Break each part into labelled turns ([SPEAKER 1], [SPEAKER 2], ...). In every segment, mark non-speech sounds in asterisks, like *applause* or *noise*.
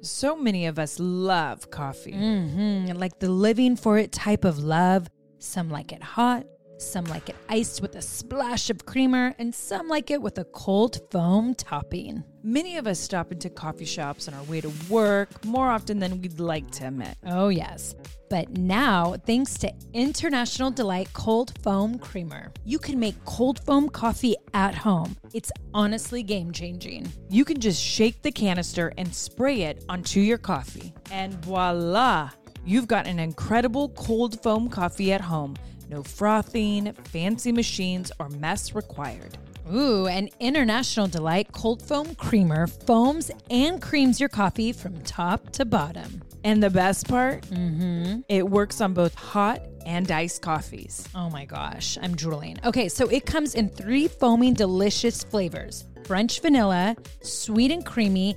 [SPEAKER 1] So many of us love coffee.
[SPEAKER 2] Mm-hmm. Like the living for it type of love. Some like it hot, some like it iced with a splash of creamer, and some like it with a cold foam topping.
[SPEAKER 1] Many of us stop into coffee shops on our way to work more often than we'd like to admit.
[SPEAKER 2] Oh, yes. But now, thanks to International Delight Cold Foam Creamer, you can make cold foam coffee at home. It's honestly game changing.
[SPEAKER 1] You can just shake the canister and spray it onto your coffee. And voila! You've got an incredible cold foam coffee at home. No frothing, fancy machines, or mess required.
[SPEAKER 2] Ooh, an International Delight Cold Foam Creamer foams and creams your coffee from top to bottom.
[SPEAKER 1] And the best part,
[SPEAKER 2] Mm-hmm.
[SPEAKER 1] it works on both hot and iced coffees.
[SPEAKER 2] Oh my gosh, I'm drooling. Okay, so it comes in three foaming, delicious flavors French vanilla, sweet and creamy,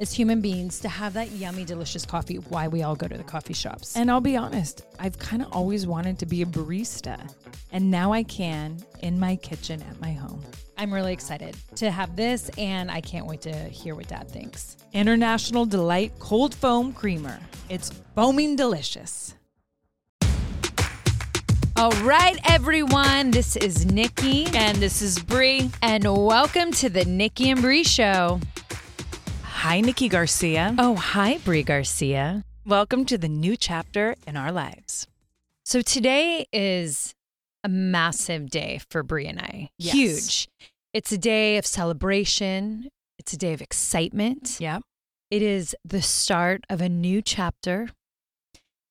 [SPEAKER 2] as human beings, to have that yummy, delicious coffee. Why we all go to the coffee shops.
[SPEAKER 1] And I'll be honest, I've kind of always wanted to be a barista. And now I can in my kitchen at my home.
[SPEAKER 2] I'm really excited to have this, and I can't wait to hear what Dad thinks.
[SPEAKER 1] International Delight Cold Foam Creamer. It's foaming delicious.
[SPEAKER 2] All right, everyone, this is Nikki,
[SPEAKER 1] And this is Brie.
[SPEAKER 2] and welcome to the Nikki and Brie Show.
[SPEAKER 1] Hi, Nikki Garcia.
[SPEAKER 2] Oh, hi, Brie Garcia.
[SPEAKER 1] Welcome to the new chapter in our lives.
[SPEAKER 2] So today is a massive day for Brie and I.
[SPEAKER 1] Yes.
[SPEAKER 2] Huge. It's a day of celebration. It's a day of excitement.
[SPEAKER 1] Yeah.
[SPEAKER 2] It is the start of a new chapter.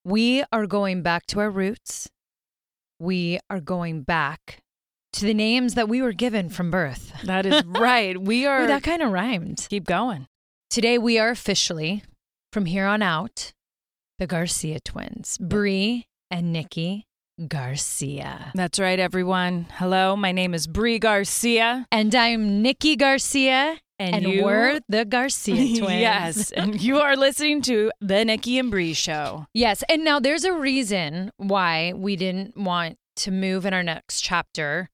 [SPEAKER 2] We are going back to our roots. We are going back to the names that we were given from birth.
[SPEAKER 1] That is *laughs* right. We
[SPEAKER 2] Ooh,
[SPEAKER 1] are.
[SPEAKER 2] that kind of rhymed.
[SPEAKER 1] keep going.
[SPEAKER 2] Today we are officially, from here on out, the Garcia twins, Brie and Nikki Garcia.
[SPEAKER 1] That's right, everyone. Hello, my name is Brie Garcia.
[SPEAKER 2] And I'm Nikki Garcia,
[SPEAKER 1] And,
[SPEAKER 2] and,
[SPEAKER 1] you-
[SPEAKER 2] we're the Garcia *laughs* twins.
[SPEAKER 1] yes. And you are listening to the Nikki and Brie show.
[SPEAKER 2] Yes. And now there's a reason why we didn't want to move in our next chapter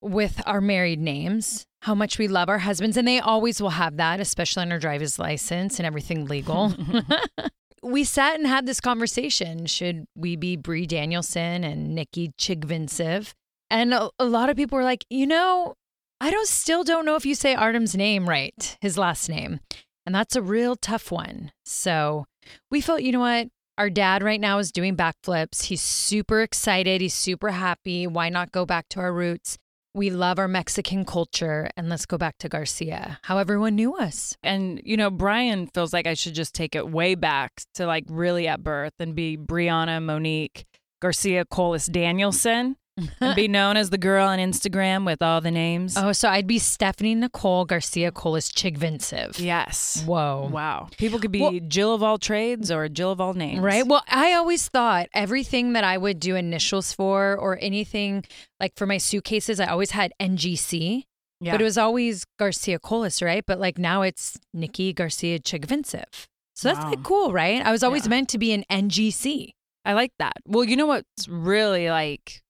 [SPEAKER 2] with our married names, how much we love our husbands. And they always will have that, especially on our driver's license and everything legal. *laughs* *laughs* we sat and had this conversation. Should we be Brie Danielson and Nikki Chigvintsev? And a, a lot of people were like, you know, I don't still don't know if you say Artem's name right, his last name. And that's a real tough one. So we felt, you know what? Our dad right now is doing backflips. He's super excited. He's super happy. Why not go back to our roots? We love our Mexican culture and let's go back to Garcia, how everyone knew us.
[SPEAKER 1] And, you know, Bryan feels like I should just take it way back to like really at birth and be Brianna Monique Garcia Colace Danielson. And be *laughs* known as the girl on Instagram with all the names.
[SPEAKER 2] Oh, so I'd be Stephanie Nicole Garcia Colace Chigvintsev.
[SPEAKER 1] Yes.
[SPEAKER 2] Whoa.
[SPEAKER 1] Wow. People could be
[SPEAKER 2] Well-
[SPEAKER 1] Jill of all trades or Jill of all names.
[SPEAKER 2] Right. Well, I always thought everything that I would do initials for or anything like for my suitcases, I always had NGC,
[SPEAKER 1] Yeah.
[SPEAKER 2] but it was always Garcia Colace, right? But like now it's Nikki Garcia Chigvintsev. So that's like cool, right? I was always
[SPEAKER 1] Yeah.
[SPEAKER 2] meant to be an NGC.
[SPEAKER 1] I like that. Well, you know what's really like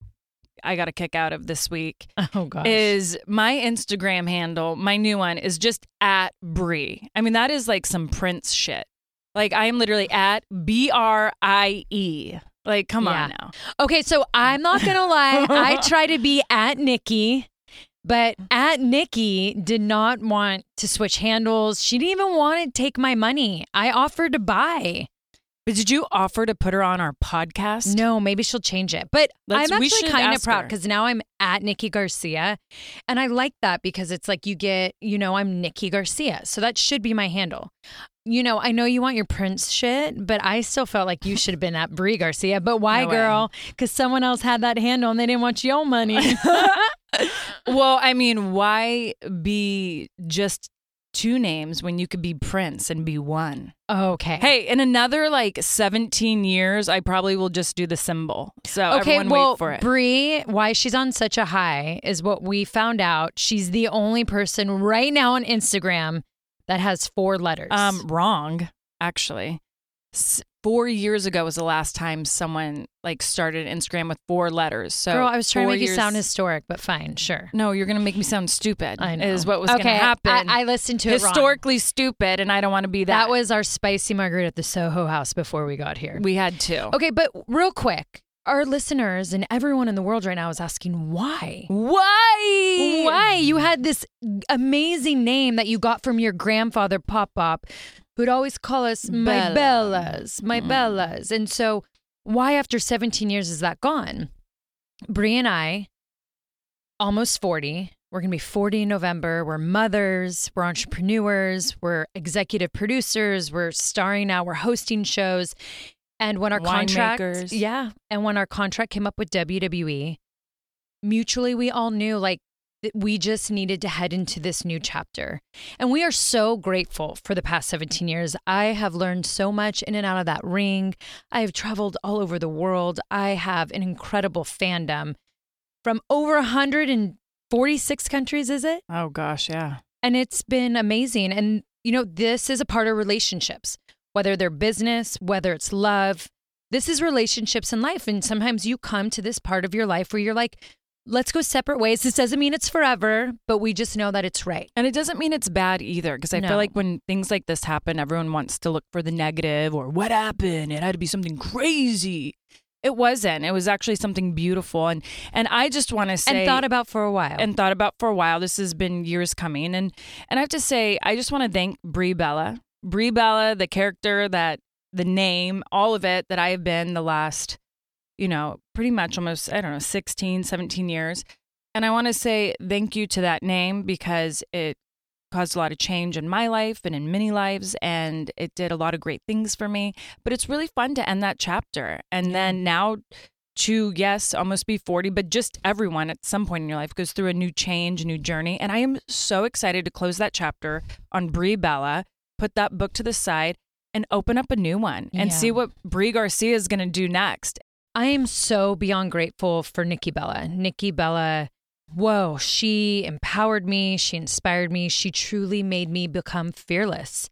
[SPEAKER 1] I got a kick out of this week *laughs*
[SPEAKER 2] Oh gosh.
[SPEAKER 1] is my Instagram handle, my new one is just at Brie. I mean, that is like some Prince shit. Like I am literally at B R I E. Like, come on now.
[SPEAKER 2] Okay, so I'm not gonna *laughs* lie. I *laughs* try to be at Nikki, but at Nikki did not want to switch handles. She didn't even want to take my money. I offered to buy.
[SPEAKER 1] But did you offer to put her on our podcast?
[SPEAKER 2] No, maybe she'll change it. But
[SPEAKER 1] Let's-
[SPEAKER 2] I'm actually kind of proud because now I'm at Nikki Garcia. And I like that because it's like you get, you know, I'm Nikki Garcia. So that should be my handle. You know, I know you want your Prince shit, but I still felt like you should have been at Brie Garcia. But why, *laughs*
[SPEAKER 1] No
[SPEAKER 2] girl? Because someone else had that handle and they didn't want your money. *laughs*
[SPEAKER 1] Well, I mean, why be just two names when you could be Prince and be one?
[SPEAKER 2] okay.
[SPEAKER 1] Hey, in another like 17 years, I probably will just do the symbol. So
[SPEAKER 2] Okay,
[SPEAKER 1] everyone
[SPEAKER 2] well,
[SPEAKER 1] wait for it.
[SPEAKER 2] Brie, why she's on such a high is what we found out. She's the only person right now on Instagram that has four letters.
[SPEAKER 1] um, wrong, actually. S- four years ago was the last time someone like started Instagram with four letters. So
[SPEAKER 2] Girl, I was trying to make you sound historic, but fine, sure.
[SPEAKER 1] No, you're gonna make me sound stupid.
[SPEAKER 2] I know.
[SPEAKER 1] Is what was
[SPEAKER 2] okay,
[SPEAKER 1] gonna happen.
[SPEAKER 2] I, I listened to.
[SPEAKER 1] Historically stupid, and I don't want to be that.
[SPEAKER 2] That was our spicy margarita at the Soho House before we got here.
[SPEAKER 1] we had two.
[SPEAKER 2] Okay, but real quick, our listeners and everyone in the world right now is asking why.
[SPEAKER 1] Why?
[SPEAKER 2] Why you had this amazing name that you got from your grandfather Pop Pop, who'd always call us my
[SPEAKER 1] Bella.
[SPEAKER 2] Bellas, my
[SPEAKER 1] Mm.
[SPEAKER 2] Bellas, and so why after 17 years is that gone? Brie and I, almost 40. We're gonna be 40 in November. We're mothers. We're entrepreneurs. We're executive producers. We're starring now. We're hosting shows. And when our contract, yeah, and when our contract came up with WWE, mutually we all knew like we just needed to head into this new chapter. And we are so grateful for the past 17 years. I have learned so much in and out of that ring. I have traveled all over the world. I have an incredible fandom from over 146 countries, is it?
[SPEAKER 1] Oh gosh, yeah.
[SPEAKER 2] And it's been amazing. And, you know, this is a part of relationships, whether they're business, whether it's love. This is relationships in life. And sometimes you come to this part of your life where you're like, let's go separate ways. This doesn't mean it's forever, but we just know that it's right.
[SPEAKER 1] And it doesn't mean it's bad either, because I
[SPEAKER 2] No.
[SPEAKER 1] feel like when things like this happen, everyone wants to look for the negative or what happened. It had to be something crazy. It wasn't. It was actually something beautiful, and and I just want to say
[SPEAKER 2] and thought about for a while.
[SPEAKER 1] and thought about for a while. This has been years coming, and and I have to say, I just want to thank Brie Bella, Brie Bella, the character that the name, all of it that I have been the last, you know, pretty much almost I don't know, 16, 17 years. And I want to say thank you to that name because it caused a lot of change in my life and in many lives and it did a lot of great things for me but it's really fun to end that chapter and then now to yes almost be 40 but just everyone at some point in your life goes through a new change a new journey and i am so excited to close that chapter on brie bella put that book to the side and open up a new one and
[SPEAKER 2] Yeah.
[SPEAKER 1] see what brie garcia is going to do next
[SPEAKER 2] I am so beyond grateful for Nikki Bella. Nikki Bella, whoa, she empowered me. She inspired me. She truly made me become fearless.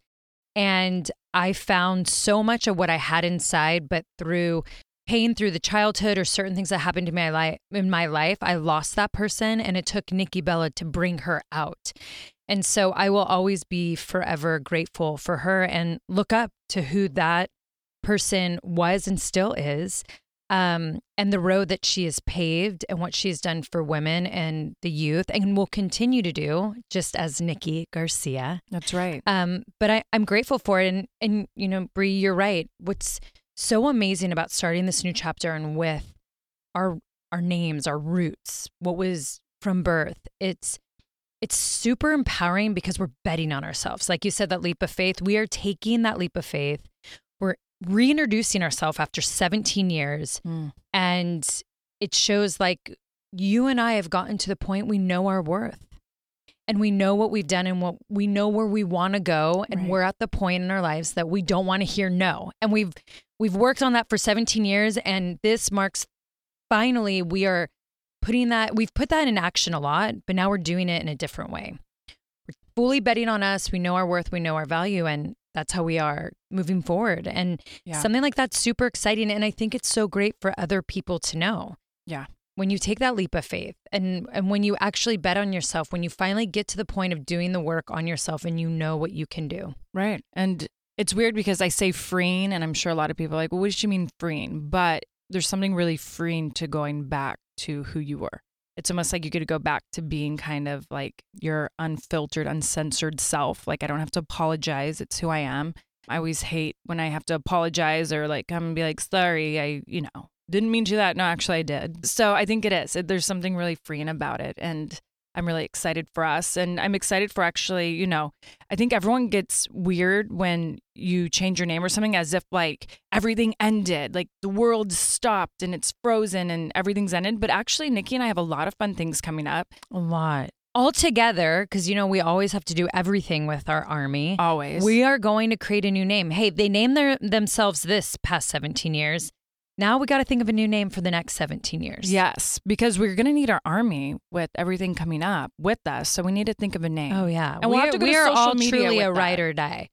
[SPEAKER 2] And I found so much of what I had inside, but through pain through the childhood or certain things that happened to my life in my life, I lost that person and it took Nikki Bella to bring her out. And so I will always be forever grateful for her and look up to who that person was and still is um, and the road that she has paved and what she's done for women and the youth and will continue to do just as Nikki Garcia.
[SPEAKER 1] that's right
[SPEAKER 2] Um, but I, I'm grateful for it. And, and, you know, Brie, you're right. What's so amazing about starting this new chapter and with our, our names, our roots, what was from birth, it's, it's super empowering because we're betting on ourselves. Like you said, that leap of faith, we are taking that leap of faith. Reintroducing ourselves after 17 years
[SPEAKER 1] Mm.
[SPEAKER 2] and it shows like you and I have gotten to the point we know our worth and we know what we've done and what we know where we want to go and
[SPEAKER 1] Right.
[SPEAKER 2] we're at the point in our lives that we don't want to hear no. And we've we've worked on that for 17 years and this marks finally we are putting that we've put that in action a lot, but now we're doing it in a different way. We're fully betting on us. We know our worth, we know our value and that's how we are moving forward. And
[SPEAKER 1] Yeah.
[SPEAKER 2] something like that's super exciting and I think it's so great for other people to know
[SPEAKER 1] Yeah.
[SPEAKER 2] when you take that leap of faith and and when you actually bet on yourself when you finally get to the point of doing the work on yourself and you know what you can do
[SPEAKER 1] Right. And it's weird because I say freeing, and I'm sure a lot of people are like, well, what does she mean freeing? But there's something really freeing to going back to who you were. It's almost like you get to go back to being kind of like your unfiltered, uncensored self. Like, I don't have to apologize. It's who I am. I always hate when I have to apologize or like come and be like, sorry, I, you know, didn't mean to that. No, actually, I did. So I think it is. There's something really freeing about it. And I'm really excited for us. And I'm excited for actually, you know, I think everyone gets weird when you change your name or something as if like everything ended, like the world stopped and it's frozen and everything's ended. But actually, Nikki and I have a lot of fun things coming up.
[SPEAKER 2] a lot all together because you know we always have to do everything with our army
[SPEAKER 1] Always.
[SPEAKER 2] we are going to create a new name hey they named their themselves this past 17 years now we got to think of a new name for the next 17 years
[SPEAKER 1] Yes, because we're going to need our army with everything coming up with us. So we need to think of a name.
[SPEAKER 2] Oh yeah,
[SPEAKER 1] And we'll have to go to
[SPEAKER 2] we are all truly a
[SPEAKER 1] that.
[SPEAKER 2] ride or die.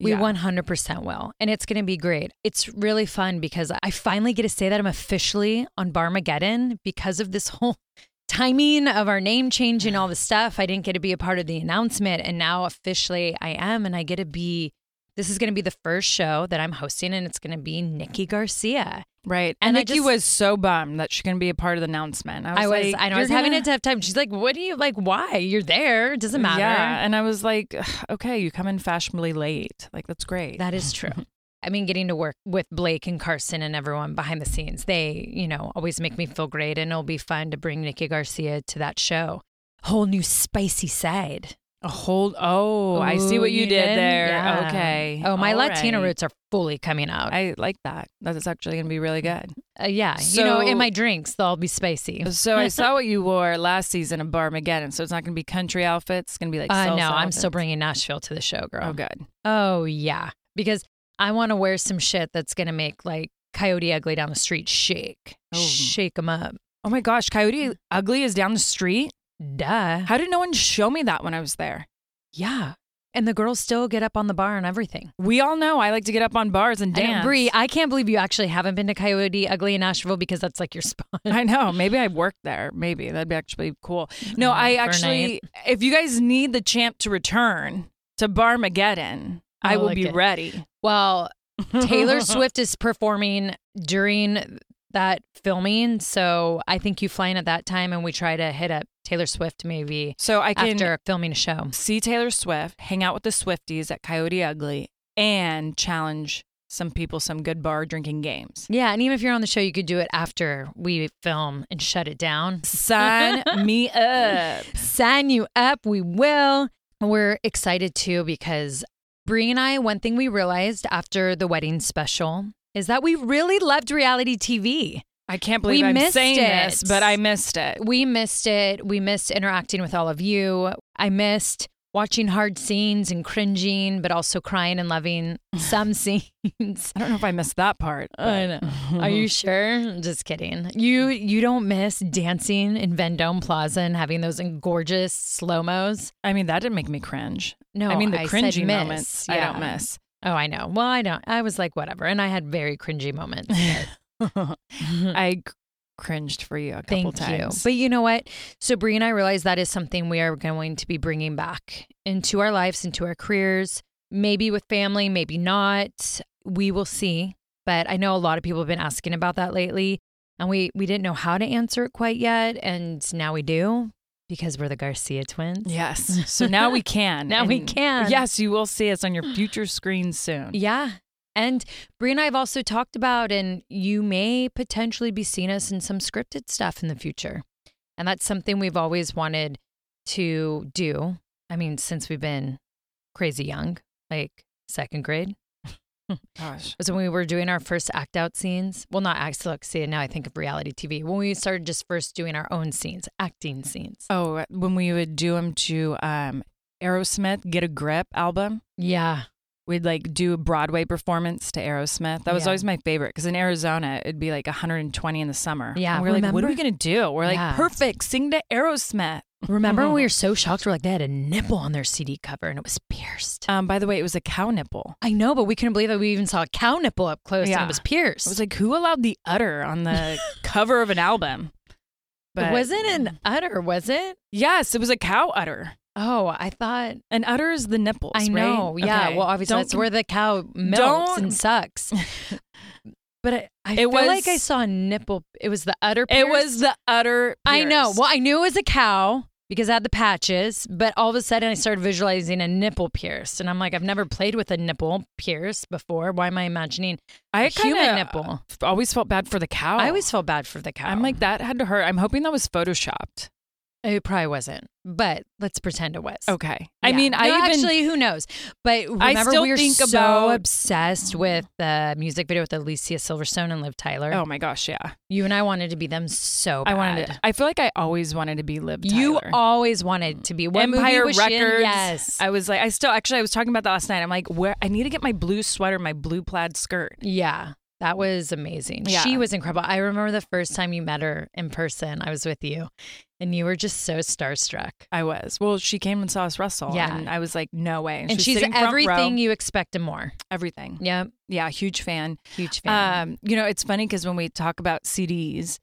[SPEAKER 2] We
[SPEAKER 1] Yeah.
[SPEAKER 2] 100% will, and it's going to be great. It's really fun because I finally get to say that I'm officially on Barmageddon because of this whole *laughs* timing of our name change and all the stuff. I didn't get to be a part of the announcement, and now officially I am, and I get to be. This is going to be the first show that I'm hosting, and it's going to be Nikki Garcia.
[SPEAKER 1] Right.
[SPEAKER 2] And
[SPEAKER 1] And Nikki
[SPEAKER 2] just-
[SPEAKER 1] was so bummed that she couldn't be a part of the announcement. I was,
[SPEAKER 2] I was,
[SPEAKER 1] like,
[SPEAKER 2] I know, I
[SPEAKER 1] "You're
[SPEAKER 2] was having a
[SPEAKER 1] gonna-"
[SPEAKER 2] tough time. She's like, "What do you like? Why you're there? It doesn't matter."
[SPEAKER 1] Yeah. And I was like, *sighs* okay, you come in fashionably late. Like, that's great.
[SPEAKER 2] That is true. *laughs* I mean, getting to work with Blake and Carson and everyone behind the scenes, they, you know, always make me feel great. And it'll be fun to bring Nikki Garcia to that show. Whole new spicy side.
[SPEAKER 1] A whole, oh, I see what you, did, there.
[SPEAKER 2] Yeah.
[SPEAKER 1] Okay.
[SPEAKER 2] Oh, my
[SPEAKER 1] All
[SPEAKER 2] Latina
[SPEAKER 1] right.
[SPEAKER 2] roots are fully coming out.
[SPEAKER 1] I like that. That is actually going to be really good.
[SPEAKER 2] Uh, yeah. you know, in my drinks, they'll be spicy.
[SPEAKER 1] So I saw *laughs* what you wore last season of Barmageddon. So it's not going to be country outfits. It's going to be like
[SPEAKER 2] Uh, no, I'm still bringing Nashville to the show, girl.
[SPEAKER 1] Oh, good.
[SPEAKER 2] Oh, yeah. Because I want to wear some shit that's going to make like Coyote Ugly down the street shake.
[SPEAKER 1] Oh.
[SPEAKER 2] Shake them up.
[SPEAKER 1] Oh my gosh, Coyote Ugly is down the street.
[SPEAKER 2] Duh.
[SPEAKER 1] How did no one show me that when I was there?
[SPEAKER 2] Yeah. And the girls still get up on the bar and everything.
[SPEAKER 1] We all know I like to get up on bars and dance.
[SPEAKER 2] Brie, I can't believe you actually haven't been to Coyote Ugly in Nashville because that's like your spot. *laughs*
[SPEAKER 1] I know. Maybe I worked there. Maybe that'd be actually cool. No, I actually, if you guys need the champ to return to Barmageddon, I
[SPEAKER 2] I
[SPEAKER 1] will
[SPEAKER 2] like
[SPEAKER 1] be
[SPEAKER 2] it.
[SPEAKER 1] ready.
[SPEAKER 2] Well, *laughs* Taylor Swift is performing during that filming. So I think you fly in at that time and we try to hit up Taylor Swift maybe
[SPEAKER 1] So I can
[SPEAKER 2] after filming a show.
[SPEAKER 1] see Taylor Swift, hang out with the Swifties at Coyote Ugly, and challenge some people some good bar drinking games.
[SPEAKER 2] Yeah. And even if you're on the show, you could do it after we film and shut it down.
[SPEAKER 1] Sign *laughs* me up.
[SPEAKER 2] sign you up. We will. We're excited too because Brie and I, one thing we realized after the wedding special is that we really loved reality TV.
[SPEAKER 1] I can't
[SPEAKER 2] We
[SPEAKER 1] believe I'm
[SPEAKER 2] missed
[SPEAKER 1] saying
[SPEAKER 2] it.
[SPEAKER 1] this, but I missed it.
[SPEAKER 2] We missed it. We missed interacting with all of you. I missed watching hard scenes and cringing, but also crying and loving *laughs* some scenes.
[SPEAKER 1] I don't know if I missed that part.
[SPEAKER 2] I know. Are you sure? Just kidding. You you don't miss dancing in Vendome Plaza and having those gorgeous slow mos.
[SPEAKER 1] I mean, that didn't make me cringe.
[SPEAKER 2] No,
[SPEAKER 1] I mean, the
[SPEAKER 2] I
[SPEAKER 1] cringy moments I don't miss.
[SPEAKER 2] Oh, I know. Well, I don't. I was like, whatever, and I had very cringy moments. *laughs* *laughs*
[SPEAKER 1] I cringed for you a couple
[SPEAKER 2] Thank you.
[SPEAKER 1] times.
[SPEAKER 2] But you know what? So Brie and I realized that is something we are going to be bringing back into our lives, into our careers. Maybe with family, maybe not. We will see. But I know a lot of people have been asking about that lately, and we we didn't know how to answer it quite yet, and now we do because we're the Garcia twins.
[SPEAKER 1] yes. *laughs* So now we can.
[SPEAKER 2] Now we can.
[SPEAKER 1] Yes, you will see us on your future screens soon.
[SPEAKER 2] Yeah. And Brie and I have also talked about, and you may potentially be seeing us in some scripted stuff in the future. And that's something we've always wanted to do. I mean, since we've been crazy young, like second grade.
[SPEAKER 1] Gosh. *laughs*
[SPEAKER 2] was when we were doing our first act out scenes. Well, not act look, see, now I think of reality TV. When we started just first doing our own scenes, acting scenes.
[SPEAKER 1] Oh, when we would do them to um, Aerosmith, Get a Grip album.
[SPEAKER 2] Yeah.
[SPEAKER 1] We'd like do a Broadway performance to Aerosmith. That was
[SPEAKER 2] Yeah.
[SPEAKER 1] always my favorite because in Arizona it'd be like 120 in the summer.
[SPEAKER 2] Yeah,
[SPEAKER 1] and we're like, what are we gonna do? We're like,
[SPEAKER 2] Yeah.
[SPEAKER 1] perfect, sing to Aerosmith.
[SPEAKER 2] Remember when we were *laughs* so shocked? We're like, they had a nipple on their CD cover and it was pierced.
[SPEAKER 1] Um, by the way, it was a cow nipple.
[SPEAKER 2] I know, but we couldn't believe that we even saw a cow nipple up close and
[SPEAKER 1] Yeah.
[SPEAKER 2] it was pierced.
[SPEAKER 1] I was like, who allowed the udder on the *laughs* cover of an album?
[SPEAKER 2] it wasn't an udder, was it?
[SPEAKER 1] Yes, it was a cow udder.
[SPEAKER 2] Oh, I thought.
[SPEAKER 1] An udder is the nipples.
[SPEAKER 2] I know.
[SPEAKER 1] right?
[SPEAKER 2] Yeah.
[SPEAKER 1] Okay.
[SPEAKER 2] Well, obviously,
[SPEAKER 1] Don't
[SPEAKER 2] that's where the cow milks and sucks. *laughs* but I, I
[SPEAKER 1] It
[SPEAKER 2] feel like I saw a nipple. It was the udder.
[SPEAKER 1] It was the udder.
[SPEAKER 2] I know. Well, I knew it was a cow because I had the patches, but all of a sudden I started visualizing a nipple pierced. And I'm like, I've never played with a nipple pierced before. Why am I imagining
[SPEAKER 1] I
[SPEAKER 2] a human nipple?
[SPEAKER 1] always felt bad for the cow.
[SPEAKER 2] I always felt bad for the cow.
[SPEAKER 1] I'm like that had to hurt. I'm hoping that was photoshopped.
[SPEAKER 2] It probably wasn't, but let's pretend it was.
[SPEAKER 1] Okay. I
[SPEAKER 2] Yeah.
[SPEAKER 1] mean, I
[SPEAKER 2] No,
[SPEAKER 1] even
[SPEAKER 2] actually, who knows? But remember,
[SPEAKER 1] still
[SPEAKER 2] we were
[SPEAKER 1] think
[SPEAKER 2] so
[SPEAKER 1] about-
[SPEAKER 2] obsessed with the music video with Alicia Silverstone and Liv Tyler.
[SPEAKER 1] Oh my gosh, yeah.
[SPEAKER 2] You and I wanted to be them so bad.
[SPEAKER 1] I wanted to, I feel like I always wanted to be Liv Tyler.
[SPEAKER 2] You
[SPEAKER 1] Tyler.
[SPEAKER 2] always wanted to be what movie
[SPEAKER 1] Empire
[SPEAKER 2] was she in?
[SPEAKER 1] Records.
[SPEAKER 2] Yes.
[SPEAKER 1] I was like, I still actually I was talking about that last night. I'm like, where I need to get my blue sweater, my blue plaid skirt.
[SPEAKER 2] Yeah, that was amazing.
[SPEAKER 1] Yeah.
[SPEAKER 2] She was incredible. I remember the first time you met her in person. I was with you, and you were just so starstruck.
[SPEAKER 1] I was. Well, she came and saw us wrestle.
[SPEAKER 2] Yeah.
[SPEAKER 1] And I was like, no way.
[SPEAKER 2] And
[SPEAKER 1] was
[SPEAKER 2] she's
[SPEAKER 1] front
[SPEAKER 2] everything you expect and more.
[SPEAKER 1] everything.
[SPEAKER 2] Yep,
[SPEAKER 1] Yeah, huge fan.
[SPEAKER 2] huge fan.
[SPEAKER 1] Um, you know, it's funny because when we talk about CDs,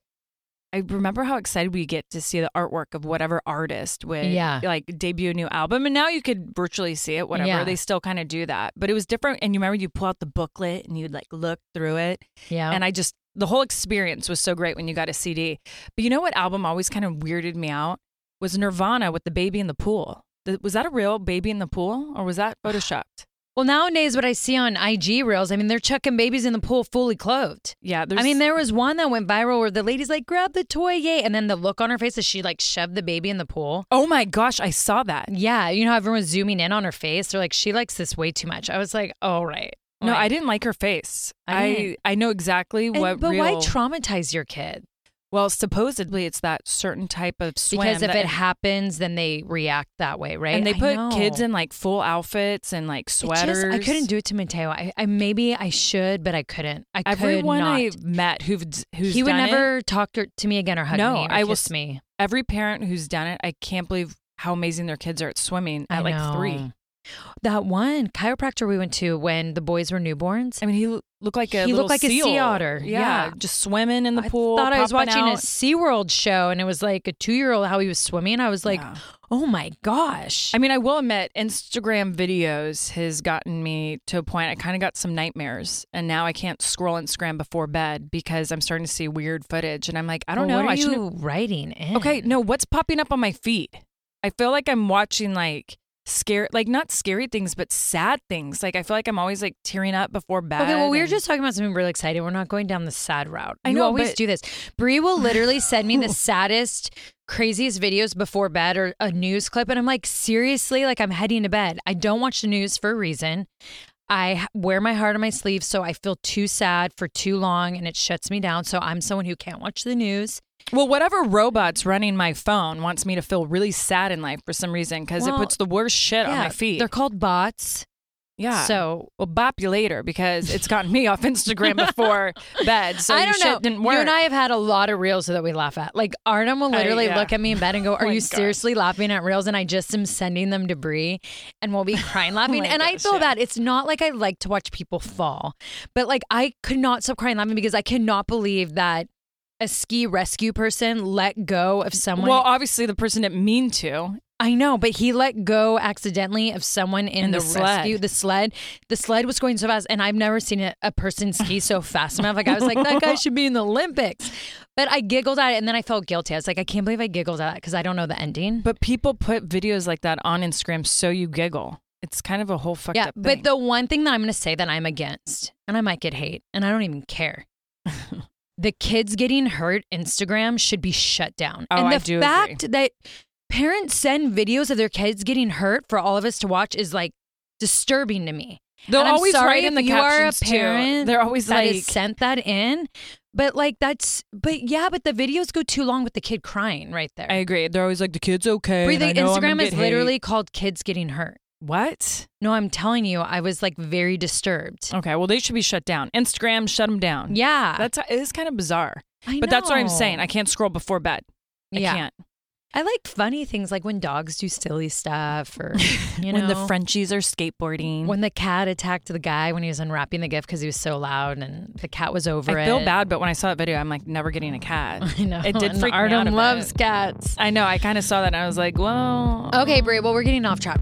[SPEAKER 1] I remember how excited we get to see the artwork of whatever artist would
[SPEAKER 2] Yeah.
[SPEAKER 1] like debut a new album. And now you could virtually see it, whatever.
[SPEAKER 2] Yeah.
[SPEAKER 1] They still kind of do that. But it was different. And you remember you pull out the booklet and you'd like look through it.
[SPEAKER 2] yeah,
[SPEAKER 1] And I just, the whole experience was so great when you got a CD. But you know what album always kind of weirded me out? Was Nirvana with the baby in the pool. Was that a real baby in the pool or was that ah. photoshopped?
[SPEAKER 2] Well, nowadays what I see on IG reels, I mean, they're chucking babies in the pool fully clothed.
[SPEAKER 1] Yeah, there's
[SPEAKER 2] I mean, there was one that went viral where the lady's like, "Grab the toy, yay!" and then the look on her face as she like shoved the baby in the pool.
[SPEAKER 1] Oh my gosh, I saw that.
[SPEAKER 2] Yeah, you know how everyone's zooming in on her face. They're like, "She likes this way too much." I was like, "All right."
[SPEAKER 1] No,
[SPEAKER 2] Like-
[SPEAKER 1] I didn't like her face.
[SPEAKER 2] I
[SPEAKER 1] I. I, know exactly
[SPEAKER 2] And-
[SPEAKER 1] what
[SPEAKER 2] but
[SPEAKER 1] real.
[SPEAKER 2] why traumatize your kid?
[SPEAKER 1] Well, supposedly it's that certain type of swim
[SPEAKER 2] Because if
[SPEAKER 1] that-
[SPEAKER 2] it happens, then they react that way, right?
[SPEAKER 1] and they put kids in like full outfits and like
[SPEAKER 2] It just-
[SPEAKER 1] sweaters.
[SPEAKER 2] I couldn't do it to Mateo. I, I maybe I should, but I couldn't. I
[SPEAKER 1] Everyone
[SPEAKER 2] could not.
[SPEAKER 1] I've met who've who's
[SPEAKER 2] he would
[SPEAKER 1] done it-
[SPEAKER 2] never talk to, to me again or hug
[SPEAKER 1] No,
[SPEAKER 2] me or
[SPEAKER 1] I will
[SPEAKER 2] me.
[SPEAKER 1] every parent who's done it, I can't believe how amazing their kids are at swimming at
[SPEAKER 2] I
[SPEAKER 1] like three.
[SPEAKER 2] That one chiropractor we went to when the boys were newborns.
[SPEAKER 1] I mean, he looked like a
[SPEAKER 2] He looked like a sea otter. Yeah.
[SPEAKER 1] just swimming in the
[SPEAKER 2] I
[SPEAKER 1] pool.
[SPEAKER 2] I thought I was watching a
[SPEAKER 1] out.
[SPEAKER 2] SeaWorld show and it was like a two year old how he was swimming. I was like,
[SPEAKER 1] Yeah.
[SPEAKER 2] oh my gosh.
[SPEAKER 1] I mean, I will admit, Instagram videos has gotten me to a point. I kind of got some nightmares, and now I can't scroll Instagram before bed because I'm starting to see weird footage, and I'm like, I don't
[SPEAKER 2] Well,
[SPEAKER 1] know.
[SPEAKER 2] What are
[SPEAKER 1] I
[SPEAKER 2] you
[SPEAKER 1] shouldn't.
[SPEAKER 2] writing in?
[SPEAKER 1] Okay, no, what's popping up on my feed? I feel like I'm watching like scary, like not scary things, but sad things. Like I feel like I'm always like tearing up before bed.
[SPEAKER 2] Okay, well, we were
[SPEAKER 1] and-
[SPEAKER 2] just talking about something really exciting. We're not going down the sad route.
[SPEAKER 1] I
[SPEAKER 2] you
[SPEAKER 1] know,
[SPEAKER 2] always
[SPEAKER 1] but-
[SPEAKER 2] do this. Brie will literally send me the *laughs* saddest, craziest videos before bed or a news clip, and I'm like, seriously, like I'm heading to bed. I don't watch the news for a reason. I wear my heart on my sleeve, so I feel too sad for too long, and it shuts me down. So I'm someone who can't watch the news.
[SPEAKER 1] Well, whatever robot's running my phone wants me to feel really sad in life for some reason because
[SPEAKER 2] Well,
[SPEAKER 1] it puts the worst shit on my feed.
[SPEAKER 2] They're called bots.
[SPEAKER 1] yeah.
[SPEAKER 2] So
[SPEAKER 1] Well, bop you later because it's gotten me off Instagram before *laughs* bed. So
[SPEAKER 2] I
[SPEAKER 1] your
[SPEAKER 2] don't
[SPEAKER 1] shit
[SPEAKER 2] know.
[SPEAKER 1] didn't work.
[SPEAKER 2] You and I have had a lot of reels that we laugh at. Like Artem will
[SPEAKER 1] I-
[SPEAKER 2] literally
[SPEAKER 1] yeah.
[SPEAKER 2] look at me in bed and go, *laughs*
[SPEAKER 1] Oh
[SPEAKER 2] "Are
[SPEAKER 1] my
[SPEAKER 2] you
[SPEAKER 1] God.
[SPEAKER 2] seriously laughing at reels?" And I just am sending them to Brie, and we'll be *laughs* crying oh laughing.
[SPEAKER 1] my
[SPEAKER 2] and I feel
[SPEAKER 1] yeah.
[SPEAKER 2] bad. It's not like I like to watch people fall, but like I could not stop crying laughing because I cannot believe that a ski rescue person let go of someone.
[SPEAKER 1] well, obviously the person didn't mean to.
[SPEAKER 2] I know, but he let go accidentally of someone in,
[SPEAKER 1] In
[SPEAKER 2] the,
[SPEAKER 1] the sled.
[SPEAKER 2] rescue. The sled, the sled was going so fast, and I've never seen a, a person ski so fast enough. Like I was like, that guy *laughs* should be in the Olympics. But I giggled at it, and then I felt guilty. I was like, I can't believe I giggled at that because I don't know the ending.
[SPEAKER 1] But people put videos like that on Instagram so you giggle. It's kind of a whole fucked
[SPEAKER 2] yeah,
[SPEAKER 1] up thing.
[SPEAKER 2] but the one thing that I'm going to say that I'm against, and I might get hate, and I don't even care. *laughs* the kids getting hurt Instagram should be shut down.
[SPEAKER 1] Oh,
[SPEAKER 2] and the
[SPEAKER 1] I do
[SPEAKER 2] fact that parents send videos of their kids getting hurt for all of us to watch is like disturbing to me.
[SPEAKER 1] They'll
[SPEAKER 2] And
[SPEAKER 1] always write in the
[SPEAKER 2] you are a
[SPEAKER 1] captions, too. They're always
[SPEAKER 2] that
[SPEAKER 1] like,
[SPEAKER 2] sent that in. But like that's but yeah, but the videos go too long with the kid crying right there.
[SPEAKER 1] I agree. They're always like, the kid's okay.
[SPEAKER 2] Brie,
[SPEAKER 1] and
[SPEAKER 2] the
[SPEAKER 1] I know I'm gonna
[SPEAKER 2] Instagram is literally
[SPEAKER 1] hate."
[SPEAKER 2] called kids getting hurt.
[SPEAKER 1] What?
[SPEAKER 2] No, I'm telling you, I was like very disturbed.
[SPEAKER 1] Okay, well, they should be shut down. Instagram, shut them down.
[SPEAKER 2] Yeah.
[SPEAKER 1] That's it is kind of bizarre.
[SPEAKER 2] I
[SPEAKER 1] But that's what I'm saying. I can't scroll before bed. I
[SPEAKER 2] Yeah.
[SPEAKER 1] can't.
[SPEAKER 2] I like funny things like when dogs do silly stuff or *laughs* you know
[SPEAKER 1] when the Frenchies are skateboarding.
[SPEAKER 2] when the cat attacked the guy when he was unwrapping the gift because he was so loud and the cat was over
[SPEAKER 1] I
[SPEAKER 2] it.
[SPEAKER 1] I feel bad, but when I saw that video, I'm like, never getting a cat. *laughs*
[SPEAKER 2] I know.
[SPEAKER 1] It did
[SPEAKER 2] and
[SPEAKER 1] freak me out a
[SPEAKER 2] loves
[SPEAKER 1] bit.
[SPEAKER 2] cats.
[SPEAKER 1] I know. I kind of saw that and I was like, well.
[SPEAKER 2] Okay, Brie, well, we're getting off track.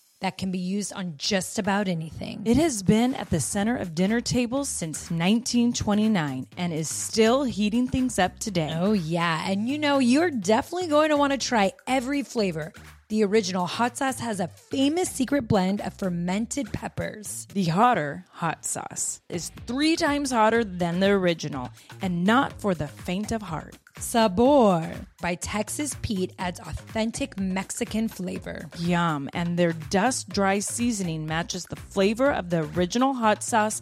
[SPEAKER 2] that can be used on just about anything.
[SPEAKER 1] It has been at the center of dinner tables since 1929 and is still heating things up today.
[SPEAKER 2] Oh, yeah. And you know, you're definitely going to want to try every flavor. The original hot sauce has a famous secret blend of fermented peppers.
[SPEAKER 1] The hotter hot sauce is three times hotter than the original and not for the faint of heart.
[SPEAKER 2] Sabor by Texas Pete adds authentic Mexican flavor.
[SPEAKER 1] Yum. And their dust dry seasoning matches the flavor of the original hot sauce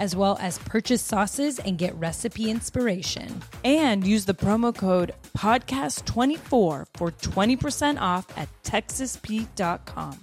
[SPEAKER 2] as well as purchase sauces and get recipe inspiration.
[SPEAKER 1] And use the promo code podcast24 for 20% off at texaspete.com.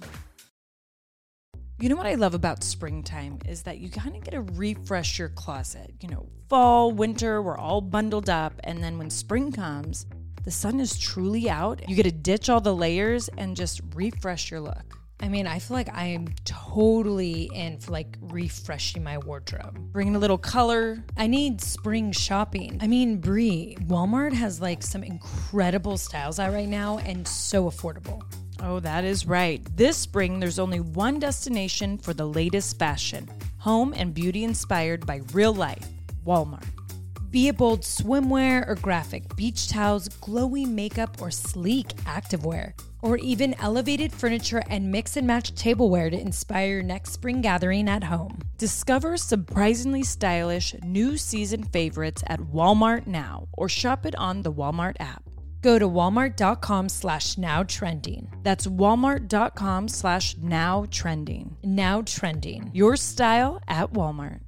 [SPEAKER 1] You know what I love about springtime is that you kind of get to refresh your closet. You know, fall, winter, we're all bundled up. And then when spring comes, the sun is truly out. You get to ditch all the layers and just refresh your look.
[SPEAKER 2] I mean, I feel like I am totally in for like refreshing my wardrobe.
[SPEAKER 1] bringing a little color.
[SPEAKER 2] I need spring shopping. I mean, Brie, Walmart has like some incredible styles out right now and so affordable.
[SPEAKER 1] Oh, that is right. This spring, there's only one destination for the latest fashion home and beauty inspired by real life Walmart.
[SPEAKER 2] Be it bold swimwear or graphic beach towels, glowy makeup or sleek activewear, or even elevated furniture and mix and match tableware to inspire your next spring gathering at home.
[SPEAKER 1] Discover surprisingly stylish new season favorites at Walmart now or shop it on the Walmart app.
[SPEAKER 2] Go to walmart.com slash now trending.
[SPEAKER 1] That's walmart.com slash now trending.
[SPEAKER 2] Now trending.
[SPEAKER 1] Your style at Walmart.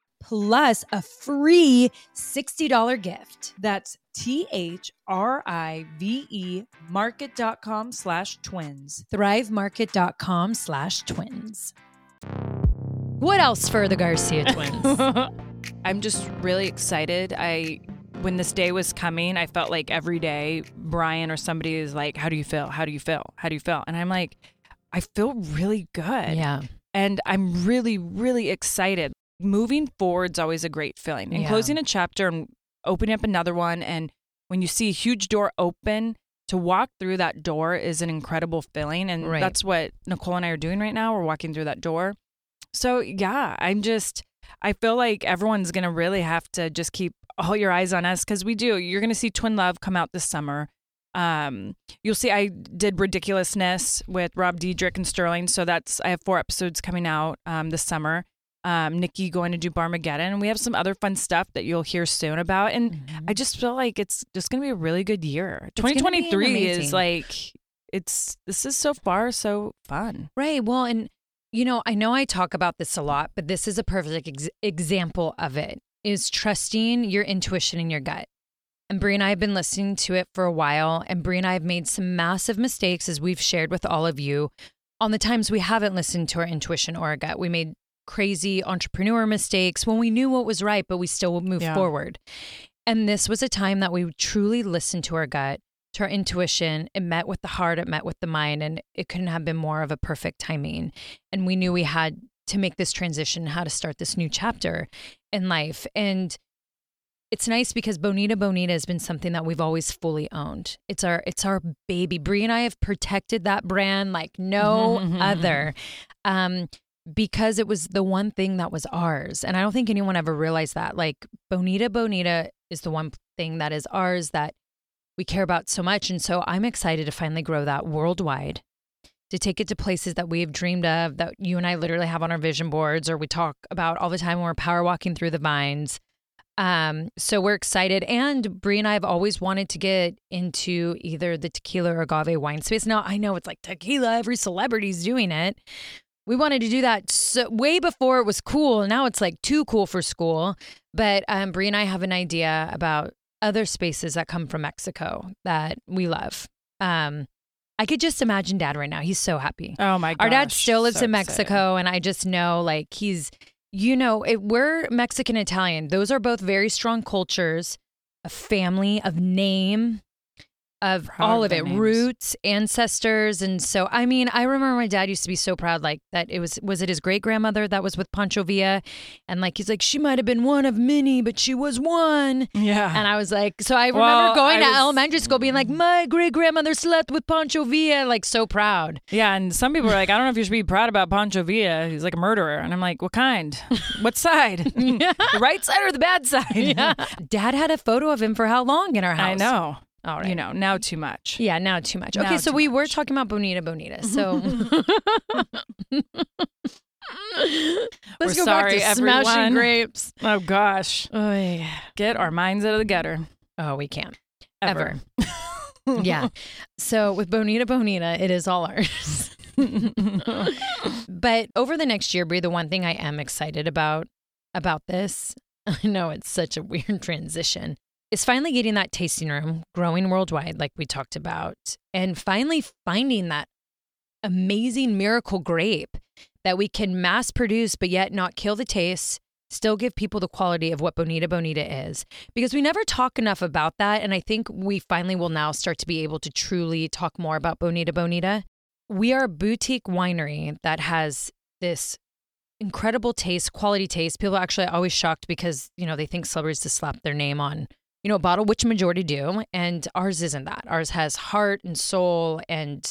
[SPEAKER 2] plus a free $60 gift.
[SPEAKER 1] That's T H R I V E market.com slash twins.
[SPEAKER 2] Thrivemarket.com slash twins. What else for the Garcia *laughs* twins? *laughs*
[SPEAKER 1] I'm just really excited. I when this day was coming, I felt like every day Bryan or somebody is like, How do you feel? How do you feel? How do you feel? And I'm like, I feel really good.
[SPEAKER 2] yeah.
[SPEAKER 1] And I'm really, really excited. Moving forward is always a great feeling. And
[SPEAKER 2] Yeah.
[SPEAKER 1] closing a chapter and opening up another one. And when you see a huge door open, to walk through that door is an incredible feeling. And
[SPEAKER 2] Right.
[SPEAKER 1] that's what Nicole and I are doing right now. We're walking through that door. So, yeah, I'm just, I feel like everyone's going to really have to just keep all your eyes on us because we do. You're going to see Twin Love come out this summer. Um, you'll see I did Ridiculousness with Rob Dyrdek and Sterling. So that's, I have four episodes coming out um, this summer. Um, Nikki going to do Barmageddon. And we have some other fun stuff that you'll hear soon about. And I just feel like it's just going to be a really good year.
[SPEAKER 2] It's
[SPEAKER 1] 2023 is like, it's, this is so far so fun.
[SPEAKER 2] Right. Well, and you know, I know I talk about this a lot, but this is a perfect ex- example of it is trusting your intuition and your gut. And Brie and I have been listening to it for a while, and Brie and I have made some massive mistakes as we've shared with all of you on the times we haven't listened to our intuition or our gut. We made crazy entrepreneur mistakes when we knew what was right, but we still moved
[SPEAKER 1] Yeah.
[SPEAKER 2] forward. And this was a time that we truly listened to our gut, to our intuition. It met with the heart, it met with the mind, and it couldn't have been more of a perfect timing. And we knew we had to make this transition, how to start this new chapter in life. And it's nice because Bonita Bonita has been something that we've always fully owned. It's our it's our baby. Brie and I have protected that brand like no other. *laughs* Um because it was the one thing that was ours. And I don't think anyone ever realized that. Like Bonita Bonita is the one thing that is ours that we care about so much. And so I'm excited to finally grow that worldwide, to take it to places that we've dreamed of, that you and I literally have on our vision boards or we talk about all the time when we're power walking through the vines. Um, so we're excited. And Brie and I have always wanted to get into either the tequila or agave wine space. Now I know it's like tequila, every celebrity's doing it. We wanted to do that so, way before it was cool. Now it's like too cool for school. But um, Brie and I have an idea about other spaces that come from Mexico that we love. Um, I could just imagine Dad right now. He's so happy.
[SPEAKER 1] Oh my god.
[SPEAKER 2] Our dad still lives in Mexico, and I just know like he's, you know, it, we're Mexican Italian. Those are both very strong cultures, a family of name, of
[SPEAKER 1] Proud
[SPEAKER 2] all
[SPEAKER 1] of
[SPEAKER 2] of it,
[SPEAKER 1] names.
[SPEAKER 2] roots, ancestors, and so I mean, I remember my dad used to be so proud, like that it was was it his great grandmother that was with Pancho Villa, and like he's like she might have been one of many, but she was one.
[SPEAKER 1] Yeah.
[SPEAKER 2] And I was like, so I remember
[SPEAKER 1] Well,
[SPEAKER 2] going
[SPEAKER 1] I
[SPEAKER 2] to
[SPEAKER 1] was-
[SPEAKER 2] elementary school being like, my great grandmother slept with Pancho Villa, like so proud.
[SPEAKER 1] Yeah, and some people are like, I don't know if you should be proud about Pancho Villa. He's like a murderer. And I'm like, what kind? what *laughs* side? the right side or the bad side?
[SPEAKER 2] Yeah. *laughs* Dad had a photo of him for how long in our house?
[SPEAKER 1] I know.
[SPEAKER 2] All right.
[SPEAKER 1] You know, now too much.
[SPEAKER 2] Yeah, now too much.
[SPEAKER 1] Now
[SPEAKER 2] Okay, so we were talking about Bonita Bonita. *laughs* So let's
[SPEAKER 1] We're
[SPEAKER 2] go back
[SPEAKER 1] sorry,
[SPEAKER 2] to
[SPEAKER 1] everyone.
[SPEAKER 2] smashing grapes.
[SPEAKER 1] Oh gosh.
[SPEAKER 2] Oh yeah.
[SPEAKER 1] Get our minds out of the gutter.
[SPEAKER 2] Oh, we can't
[SPEAKER 1] Ever.
[SPEAKER 2] ever. *laughs* yeah. So with Bonita Bonita, it is all ours. *laughs* but over the next year, Brie, the one thing I am excited about about this, I know it's such a weird transition, is finally getting that tasting room growing worldwide, like we talked about, and finally finding that amazing miracle grape that we can mass produce, but yet not kill the taste. Still give people the quality of what Bonita Bonita is because we never talk enough about that. And I think we finally will now start to be able to truly talk more about Bonita Bonita. We are a boutique winery that has this incredible taste, quality taste. People are actually always shocked because, you know, they think celebrities just slap their name on, you know, a bottle, which majority do. And ours isn't that. Ours has heart and soul and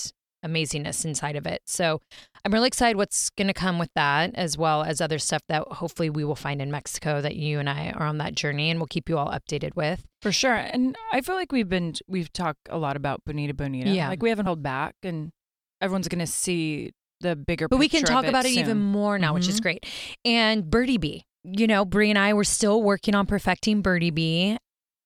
[SPEAKER 2] amazingness inside of it. So I'm really excited what's going to come with that, as well as other stuff that hopefully we will find in Mexico that you and I are on that journey and we'll keep you all updated with.
[SPEAKER 1] For sure. And I feel like we've been, we've talked a lot about Bonita Bonita.
[SPEAKER 2] Yeah.
[SPEAKER 1] Like we haven't held back and everyone's going to see the bigger
[SPEAKER 2] But we can talk
[SPEAKER 1] of
[SPEAKER 2] about it
[SPEAKER 1] soon.
[SPEAKER 2] even more now, which is
[SPEAKER 1] Mhm.
[SPEAKER 2] great. And Birdie Bee, you know, Brie and I were still working on perfecting Birdie Bee.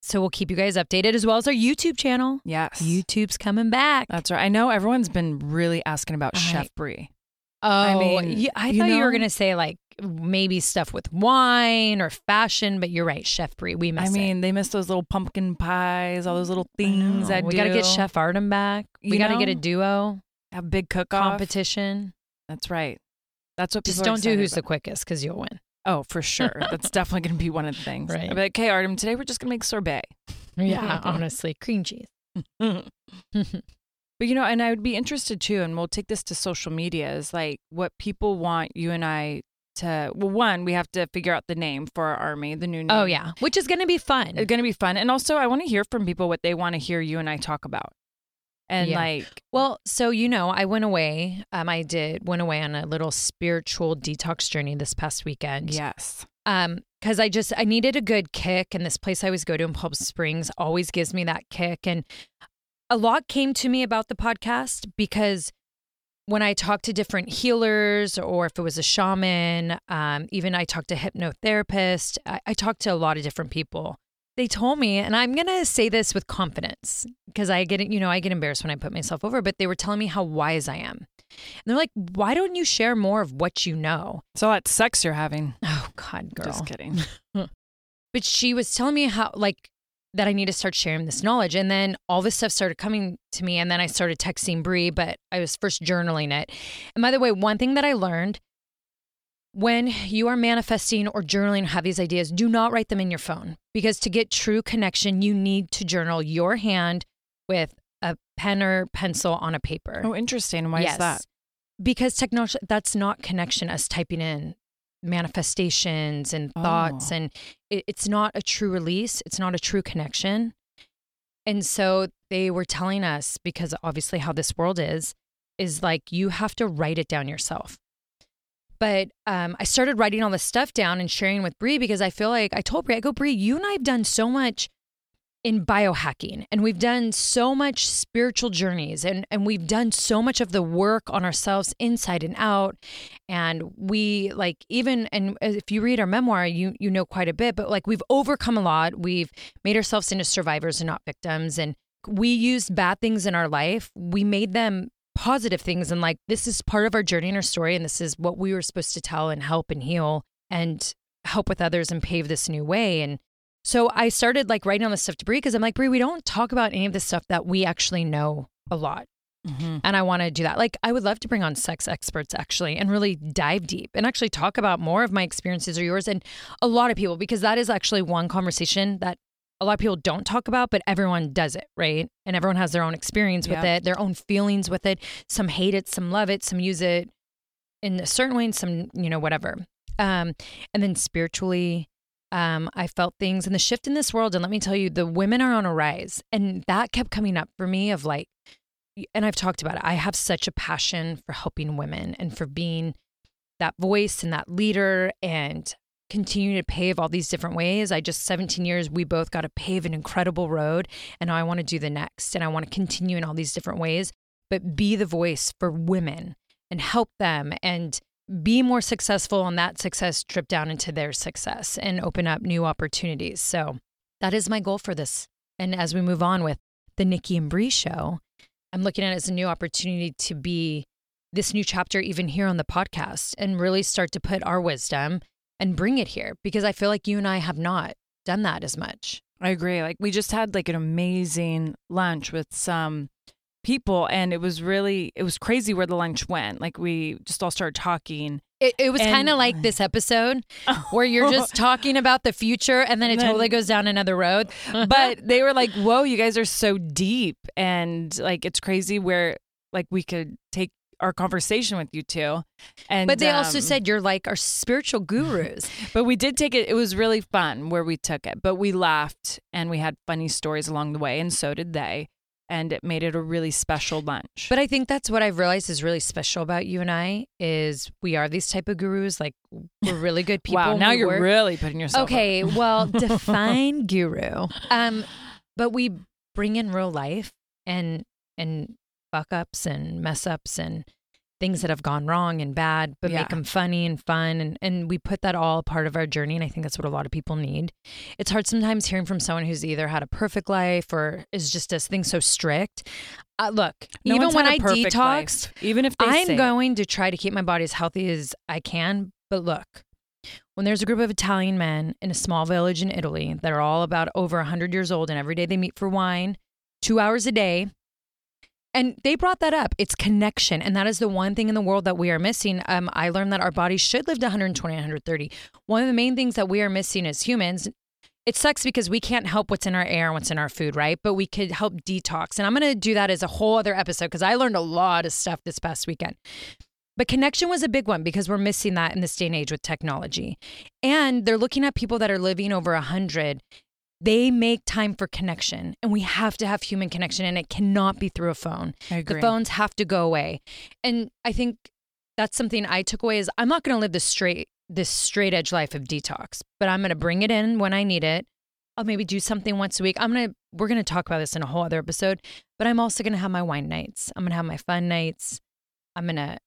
[SPEAKER 2] So we'll keep you guys updated as well as our YouTube channel.
[SPEAKER 1] Yes.
[SPEAKER 2] YouTube's coming back.
[SPEAKER 1] That's right. I know everyone's been really asking about
[SPEAKER 2] I-
[SPEAKER 1] Chef Brie.
[SPEAKER 2] Oh,
[SPEAKER 1] I
[SPEAKER 2] I
[SPEAKER 1] mean,
[SPEAKER 2] mean, I
[SPEAKER 1] you
[SPEAKER 2] thought you were gonna say like maybe stuff with wine or fashion, but you're right, Chef Brie. We miss
[SPEAKER 1] I
[SPEAKER 2] it.
[SPEAKER 1] mean, they miss those little pumpkin pies, all those little things
[SPEAKER 2] know.
[SPEAKER 1] that
[SPEAKER 2] we got to get Chef Artem back. We got to get a duo
[SPEAKER 1] have big cook
[SPEAKER 2] competition.
[SPEAKER 1] That's right. That's what
[SPEAKER 2] Just don't do who's the quickest because you'll win.
[SPEAKER 1] Oh, for sure. That's definitely going to be one of the things.
[SPEAKER 2] Right.
[SPEAKER 1] I'll be like, okay, Artem, today we're just going to make sorbet.
[SPEAKER 2] Yeah, *laughs* honestly, cream cheese. *laughs* *laughs*
[SPEAKER 1] But you know, and I would be interested too, and we'll take this to social media is like what people want you and I to. Well, one, we have to figure out the name for our army, the new oh, name.
[SPEAKER 2] oh yeah, which is gonna be fun.
[SPEAKER 1] it's going to be fun, and also I want to hear from people what they want to hear you and I talk about, and
[SPEAKER 2] Yeah.
[SPEAKER 1] like,
[SPEAKER 2] Well, so you know, I went away. Um, I did went away on a little spiritual detox journey this past weekend.
[SPEAKER 1] yes,
[SPEAKER 2] Um, because I just I needed a good kick, and this place I always go to in Palm Springs always gives me that kick. And a lot came to me about the podcast because when I talked to different healers, or if it was a shaman, um, even I talked to hypnotherapist, I, I talked to a lot of different people. They told me, and I'm gonna say this with confidence because I get you know I get embarrassed when I put myself over, but they were telling me how wise I am. And they're like, "Why don't you share more of what you know?"
[SPEAKER 1] so that sex you're having.
[SPEAKER 2] Oh God, girl.
[SPEAKER 1] Just kidding. *laughs* *laughs*
[SPEAKER 2] but she was telling me how like that I need to start sharing this knowledge. And then all this stuff started coming to me. And then I started texting Brie, but I was first journaling it. And by the way, one thing that I learned when you are manifesting or journaling, have these ideas, do not write them in your phone because to get true connection, you need to journal your hand with a pen or pencil on a paper.
[SPEAKER 1] Oh, interesting. Why is that?
[SPEAKER 2] Because technology, that's not connection, us typing in manifestations and thoughts.
[SPEAKER 1] Oh.
[SPEAKER 2] And it, it's not a true release, it's not a true connection. And so they were telling us, because obviously how this world is, is like you have to write it down yourself. But um, I started writing all this stuff down and sharing with Brie because I feel like I told Brie, I go, Brie, you and I have done so much in biohacking and we've done so much spiritual journeys and, and we've done so much of the work on ourselves inside and out and we like even and if you read our memoir you you know quite a bit but like we've overcome a lot. We've made ourselves into survivors and not victims and we used bad things in our life. We made them positive things and like this is part of our journey and our story and this is what we were supposed to tell and help and heal and help with others and pave this new way and so I started like writing all this stuff to Brie because I'm like, Brie, we don't talk about any of this stuff that we actually know a lot.
[SPEAKER 1] Mhm.
[SPEAKER 2] And I want to do that. Like, I would love to bring on sex experts actually and really dive deep and actually talk about more of my experiences or yours and a lot of people, because that is actually one conversation that a lot of people don't talk about, but everyone does it, right? And everyone has their own experience with
[SPEAKER 1] Yeah.
[SPEAKER 2] it, their own feelings with it. Some hate it, some love it, some use it in a certain way, and some, you know, whatever. Um, and then spiritually, um, I felt things and the shift in this world. And let me tell you, the women are on a rise. And that kept coming up for me of like, and I've talked about it. I have such a passion for helping women and for being that voice and that leader and continue to pave all these different ways. I just 17 years, we both got to pave an incredible road. And now I want to do the next. And I want to continue in all these different ways, but be the voice for women and help them and be more successful on that success trip down into their success and open up new opportunities. So that is my goal for this. And as we move on with the Nikki and Brie show, I'm looking at it as a new opportunity to be this new chapter even here on the podcast and really start to put our wisdom and bring it here because I feel like you and I have not done that as much.
[SPEAKER 1] I agree. Like we just had like an amazing lunch with some people and it was really it was crazy where the lunch went. Like we just all started talking.
[SPEAKER 2] It, it was kind of like this episode where you're just *laughs* talking about the future and then it
[SPEAKER 1] then-
[SPEAKER 2] totally goes down another road. Uh-huh.
[SPEAKER 1] but they were like, "Whoa, you guys are so deep." And like it's crazy where like we could take our conversation with you two. And
[SPEAKER 2] But they also
[SPEAKER 1] um,
[SPEAKER 2] said you're like our spiritual gurus. *laughs*
[SPEAKER 1] But we did take it. It was really fun where we took it. But we laughed and we had funny stories along the way, and so did they. and it made it a really special lunch.
[SPEAKER 2] But I think that's what I've realized is really special about you and I is we are these type of gurus. Like we're really good *laughs* people.
[SPEAKER 1] wow, now
[SPEAKER 2] We
[SPEAKER 1] you're
[SPEAKER 2] work-
[SPEAKER 1] really putting yourself.
[SPEAKER 2] okay. Well, *laughs* define guru. Um, but we bring in real life and and fuck ups and mess ups and things that have gone wrong and bad, but
[SPEAKER 1] Yeah.
[SPEAKER 2] make them funny and fun. And, and we put that all part of our journey. And I think that's what a lot of people need. It's hard sometimes hearing from someone who's either had a perfect life or is just does things so strict. Uh, look,
[SPEAKER 1] No
[SPEAKER 2] even when I
[SPEAKER 1] perfect life, even if
[SPEAKER 2] I'm
[SPEAKER 1] say it.
[SPEAKER 2] going to try to keep my body as healthy as I can. But look, when there's a group of Italian men in a small village in Italy that are all about over 100 years old and every day they meet for wine, two hours a day, and they brought that up. It's connection. And that is the one thing in the world that we are missing. Um, I learned that our bodies should live to 120, 130. One of the main things that we are missing as humans, it sucks because we can't help what's in our air and what's in our food, right? But we could help detox. And I'm going to do that as a whole other episode because I learned a lot of stuff this past weekend. But connection was a big one because we're missing that in this day and age with technology. And they're looking at people that are living over 100. They make time for connection, and we have to have human connection, and it cannot be through a phone. The phones have to go away. And I think that's something I took away is I'm not going to live this straight this straight edge life of detox, but I'm going to bring it in when I need it. I'll maybe do something once a week. I'm going to we're going to talk about this in a whole other episode, but I'm also going to have my wine nights. I'm going to have my fun nights. I'm going to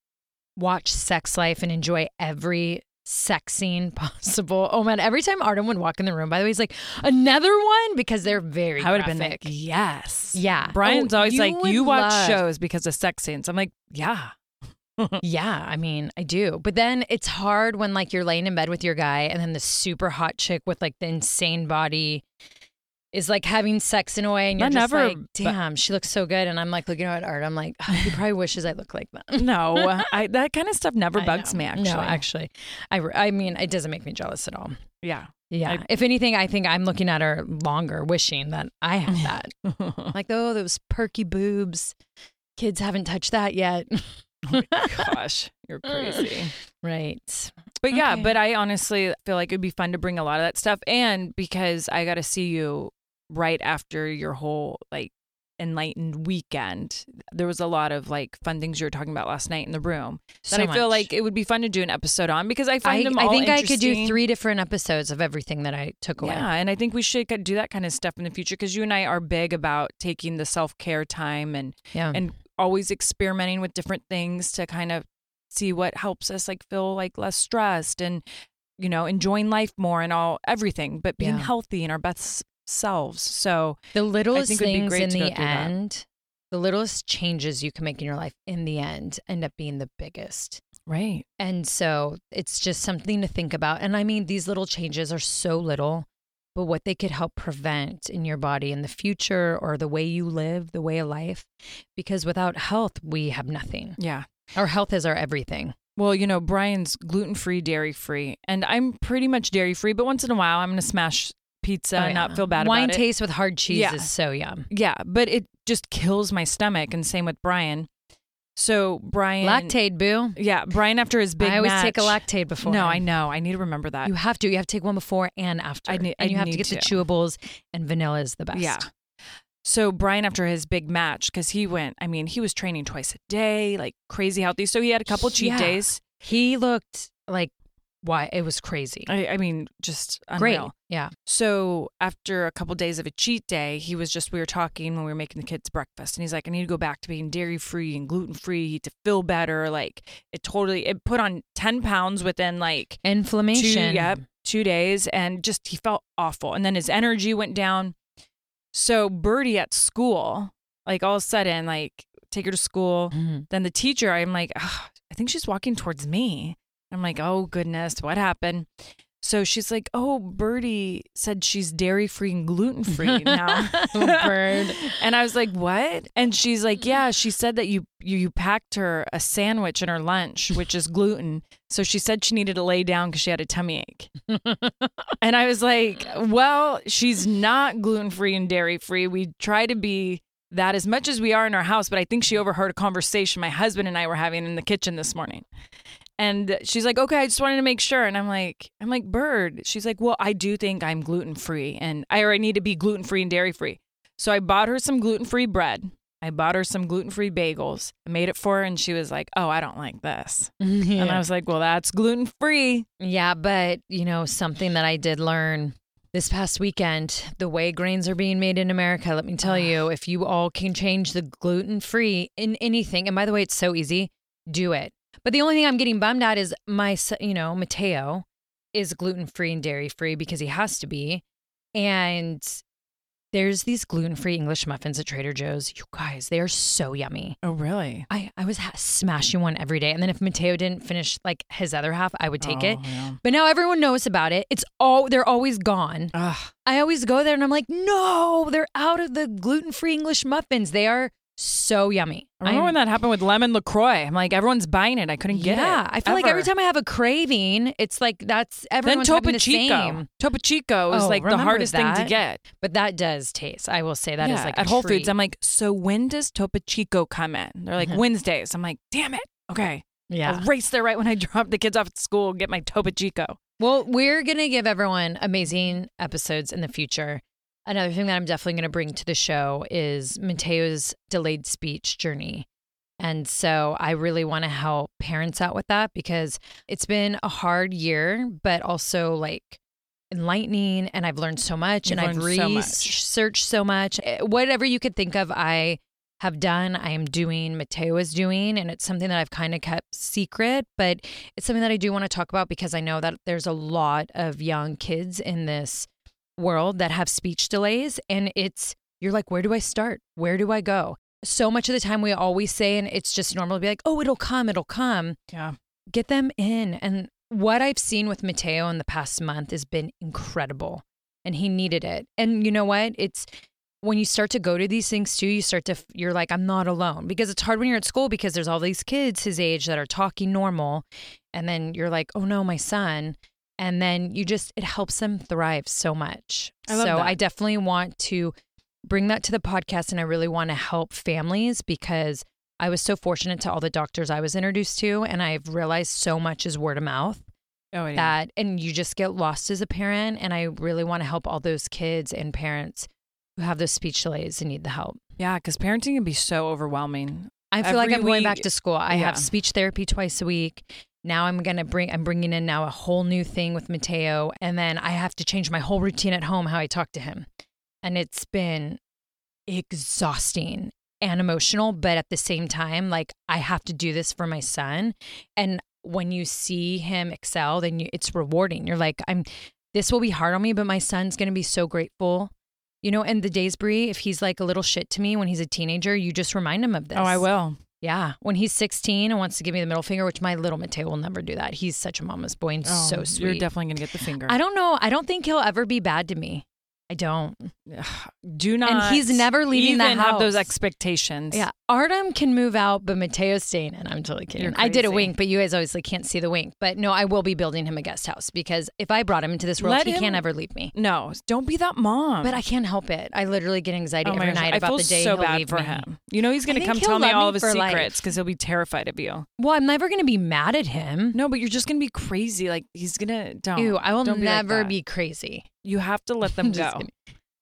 [SPEAKER 2] watch Sex Life and enjoy every sex scene *laughs* possible. Oh man, every time Artem would walk in the room, by the way, he's like, another one because they're very
[SPEAKER 1] I would have been like, yes.
[SPEAKER 2] Yeah.
[SPEAKER 1] Oh, Bryan's
[SPEAKER 2] Oh,
[SPEAKER 1] always
[SPEAKER 2] you
[SPEAKER 1] like, you watch
[SPEAKER 2] love-
[SPEAKER 1] shows because of sex scenes. I'm like, yeah. *laughs*
[SPEAKER 2] Yeah, I mean, I do. But then it's hard when like you're laying in bed with your guy and then the super hot chick with like the insane body is like having sex in a way and you're just
[SPEAKER 1] never-
[SPEAKER 2] like, damn, she looks so good. And I'm like looking at art. I'm like, oh, he probably wishes I looked like that.
[SPEAKER 1] No, I, that kind of stuff never *laughs*
[SPEAKER 2] I
[SPEAKER 1] bugs
[SPEAKER 2] know.
[SPEAKER 1] me. Actually,
[SPEAKER 2] No, actually. I, I mean, it doesn't make me jealous at all.
[SPEAKER 1] yeah.
[SPEAKER 2] Yeah.
[SPEAKER 1] I-
[SPEAKER 2] if anything, I think I'm looking at her longer, wishing that I had *laughs* that. like, oh, those perky boobs. Kids haven't touched that yet. *laughs*
[SPEAKER 1] Oh gosh, you're crazy.
[SPEAKER 2] right.
[SPEAKER 1] But yeah,
[SPEAKER 2] Okay.
[SPEAKER 1] but I honestly feel like it'd be fun to bring a lot of that stuff, and because I got to see you right after your whole like enlightened weekend, there was a lot of like fun things you were talking about last night in the room that
[SPEAKER 2] So
[SPEAKER 1] I feel
[SPEAKER 2] much.
[SPEAKER 1] like it would be fun to do an episode on because I find
[SPEAKER 2] I,
[SPEAKER 1] them
[SPEAKER 2] I think I could do three different episodes of everything that I took away.
[SPEAKER 1] Yeah, and I think we should do that kind of stuff in the future because you and I are big about taking the self care time and
[SPEAKER 2] Yeah.
[SPEAKER 1] and always experimenting with different things to kind of see what helps us like feel like less stressed and you know enjoying life more and all everything, but being
[SPEAKER 2] Yeah.
[SPEAKER 1] healthy in our best selves. So
[SPEAKER 2] the littlest
[SPEAKER 1] think it'd be
[SPEAKER 2] things in the
[SPEAKER 1] through that.
[SPEAKER 2] end, the littlest changes you can make in your life in the end end up being the biggest.
[SPEAKER 1] right,
[SPEAKER 2] And so it's just something to think about. And I mean, these little changes are so little, but what they could help prevent in your body in the future or the way you live, the way of life. Because without health, we have nothing.
[SPEAKER 1] yeah.
[SPEAKER 2] Our health is our everything.
[SPEAKER 1] Well, you know, Bryan's gluten free, dairy free, and I'm pretty much dairy free. But once in a while, I'm gonna smash pizza
[SPEAKER 2] Oh,
[SPEAKER 1] and
[SPEAKER 2] yeah.
[SPEAKER 1] not feel bad
[SPEAKER 2] Wine
[SPEAKER 1] about it.
[SPEAKER 2] Wine taste with hard cheese
[SPEAKER 1] Yeah.
[SPEAKER 2] is so yum.
[SPEAKER 1] Yeah, but it just kills my stomach, and same with Bryan. So Bryan,
[SPEAKER 2] Lactaid, boo.
[SPEAKER 1] yeah, Bryan after his big match.
[SPEAKER 2] I always take a
[SPEAKER 1] match-
[SPEAKER 2] Lactaid before.
[SPEAKER 1] No, I know. I need to remember that.
[SPEAKER 2] You have to. You have to take one before and after.
[SPEAKER 1] I need-
[SPEAKER 2] and
[SPEAKER 1] I
[SPEAKER 2] you have to
[SPEAKER 1] need
[SPEAKER 2] get the chewables, and vanilla is the best.
[SPEAKER 1] Yeah. So Bryan, after his big match, because he went, I mean, he was training twice a day, like crazy healthy. So he had a couple cheat
[SPEAKER 2] Yeah.
[SPEAKER 1] days.
[SPEAKER 2] He looked like why it was crazy.
[SPEAKER 1] I, I mean, just
[SPEAKER 2] Great.
[SPEAKER 1] unreal.
[SPEAKER 2] Yeah.
[SPEAKER 1] So after a couple days of a cheat day, he was just we were talking when we were making the kids breakfast, and he's like, "I need to go back to being dairy free and gluten free to feel better." Like it totally it put on ten pounds within like
[SPEAKER 2] Inflammation.
[SPEAKER 1] Two, yep, two days, and just he felt awful, and then his energy went down. So Birdie at school, like all of a sudden, like take her to school.
[SPEAKER 2] Mhm.
[SPEAKER 1] Then the teacher, I'm like, I think she's walking towards me. I'm like, oh goodness, what happened? So she's like, oh, Birdie said she's dairy free and gluten free *laughs* now.
[SPEAKER 2] Oh, bird. *laughs*
[SPEAKER 1] And I was like, what? And she's like, yeah, she said that you, you you packed her a sandwich in her lunch, which is gluten. So she said she needed to lay down because she had a tummy ache. *laughs* and I was like, well, she's not gluten free and dairy free. We try to be that as much as we are in our house, but I think she overheard a conversation my husband and I were having in the kitchen this morning. And she's like, "Okay, I just wanted to make sure." And I'm like, "I'm like, Bird." She's like, "Well, I do think I'm gluten free, and I already need to be gluten free and dairy free." So I bought her some gluten free bread, I bought her some gluten free bagels. I made it for her, and she was like, "Oh, I don't like this." *laughs* And I was like, "Well, that's gluten free."
[SPEAKER 2] yeah, but you know, something that I did learn this past weekend, the way grains are being made in America, let me tell you, if you all can change the gluten free in anything, and by the way, it's so easy, do it. But the only thing I'm getting bummed at is my, you know, Mateo is gluten free and dairy free because he has to be. And there's these gluten free English muffins at Trader Joe's. You guys, they are so yummy.
[SPEAKER 1] Oh, really?
[SPEAKER 2] I, I was ha- smashing one every day. And then if Mateo didn't finish like his other half, I would take it.
[SPEAKER 1] Oh, yeah.
[SPEAKER 2] But now everyone knows about it. It's all, they're always gone.
[SPEAKER 1] Ugh.
[SPEAKER 2] I always go there and I'm like, no, they're out of the gluten free English muffins. They are so yummy.
[SPEAKER 1] I remember
[SPEAKER 2] I'm-
[SPEAKER 1] when that happened with lemon Lacroix. I'm like, everyone's buying it. I couldn't get it.
[SPEAKER 2] yeah, I feel like every time I have a craving, it's like that's
[SPEAKER 1] Then
[SPEAKER 2] everyone's
[SPEAKER 1] Topo
[SPEAKER 2] having the
[SPEAKER 1] Chico.
[SPEAKER 2] same.
[SPEAKER 1] Topo Chico is
[SPEAKER 2] Oh,
[SPEAKER 1] like the hardest thing to get.
[SPEAKER 2] But that does taste. I will say that is
[SPEAKER 1] Yeah,
[SPEAKER 2] like
[SPEAKER 1] at
[SPEAKER 2] a
[SPEAKER 1] Whole
[SPEAKER 2] treat.
[SPEAKER 1] Foods. I'm like, so when does Topo Chico come in? They're like
[SPEAKER 2] Mhm.
[SPEAKER 1] Wednesdays. I'm like, damn it. Okay,
[SPEAKER 2] yeah.
[SPEAKER 1] I'll race there right when I *laughs* drop the kids off at school. And get my Topo Chico.
[SPEAKER 2] Well, we're going to give everyone amazing episodes in the future. Another thing that I'm definitely going to bring to the show is Mateo's delayed speech journey. And so I really want to help parents out with that because it's been a hard year, but also like enlightening. And I've learned so much
[SPEAKER 1] You've
[SPEAKER 2] and I've
[SPEAKER 1] learned so much.
[SPEAKER 2] researched so much. Eh, Whatever you could think of, I have done, I am doing, Mateo is doing, and it's something that I've kind of kept secret, but it's something that I do want to talk about because I know that there's a lot of young kids in this world that have speech delays. And it's, you're like, where do I start? Where do I go? So much of the time we always say, and it's just normal to be like, oh, it'll come, it'll come.
[SPEAKER 1] Yeah.
[SPEAKER 2] Get them in. And what I've seen with Mateo in the past month has been incredible. And he needed it. And you know what? It's, when you start to go to these things too, you start to, you're like, I'm not alone because it's hard when you're at school because there's all these kids his age that are talking normal. And then you're like, oh no, my son. And then you just, it helps them thrive so much.
[SPEAKER 1] I love
[SPEAKER 2] so
[SPEAKER 1] that.
[SPEAKER 2] I definitely want to bring that to the podcast and I really want to help families because I was so fortunate to all the doctors I was introduced to. And I've realized so much is word of mouth
[SPEAKER 1] Oh, yeah.
[SPEAKER 2] that, and you just get lost as a parent. And I really want to help all those kids and parents who have those speech delays and need the help.
[SPEAKER 1] yeah, because parenting can be so overwhelming.
[SPEAKER 2] I feel like I'm going back to school. I
[SPEAKER 1] yeah.
[SPEAKER 2] have speech therapy twice a week. Now I'm gonna bring. I'm bringing in now a whole new thing with Mateo, and then I have to change my whole routine at home how I talk to him, and it's been exhausting and emotional. But at the same time, like I have to do this for my son, and when you see him excel, then you, it's rewarding. You're like, I'm. This will be hard on me, but my son's gonna be so grateful. You know, and the days, Brie, if he's like a little shit to me when he's a teenager, you just remind him of this.
[SPEAKER 1] Oh, I will.
[SPEAKER 2] Yeah. When he's 16 and wants to give me the middle finger, which my little Mateo will never do that. He's such a mama's boy and
[SPEAKER 1] Oh,
[SPEAKER 2] so sweet.
[SPEAKER 1] You're definitely going to get the finger.
[SPEAKER 2] I don't know. I don't think he'll ever be bad to me. I don't. *sighs*
[SPEAKER 1] Do not.
[SPEAKER 2] And he's never leaving
[SPEAKER 1] even
[SPEAKER 2] the
[SPEAKER 1] have those expectations.
[SPEAKER 2] Yeah. Artem can move out, but Mateo's staying And I'm totally kidding. I did a wink, but you guys obviously can't see the wink. But no, I will be building him a guest house because if I brought him into this world,
[SPEAKER 1] Let
[SPEAKER 2] he
[SPEAKER 1] him-
[SPEAKER 2] can't ever leave me.
[SPEAKER 1] No, don't be that mom.
[SPEAKER 2] But I can't help it. I literally get anxiety
[SPEAKER 1] Oh
[SPEAKER 2] every
[SPEAKER 1] gosh,
[SPEAKER 2] night
[SPEAKER 1] I
[SPEAKER 2] about the day
[SPEAKER 1] so
[SPEAKER 2] he'll
[SPEAKER 1] bad
[SPEAKER 2] leave
[SPEAKER 1] for
[SPEAKER 2] me.
[SPEAKER 1] him. You know he's
[SPEAKER 2] gonna
[SPEAKER 1] come tell me all of his secrets because he'll be terrified of you.
[SPEAKER 2] Well, I'm never going to be mad at him.
[SPEAKER 1] No, but you're just going to be crazy. Like he's going to don't.
[SPEAKER 2] Ew, I will
[SPEAKER 1] Don't be like
[SPEAKER 2] never be crazy.
[SPEAKER 1] You have to let *laughs* them go.
[SPEAKER 2] kidding.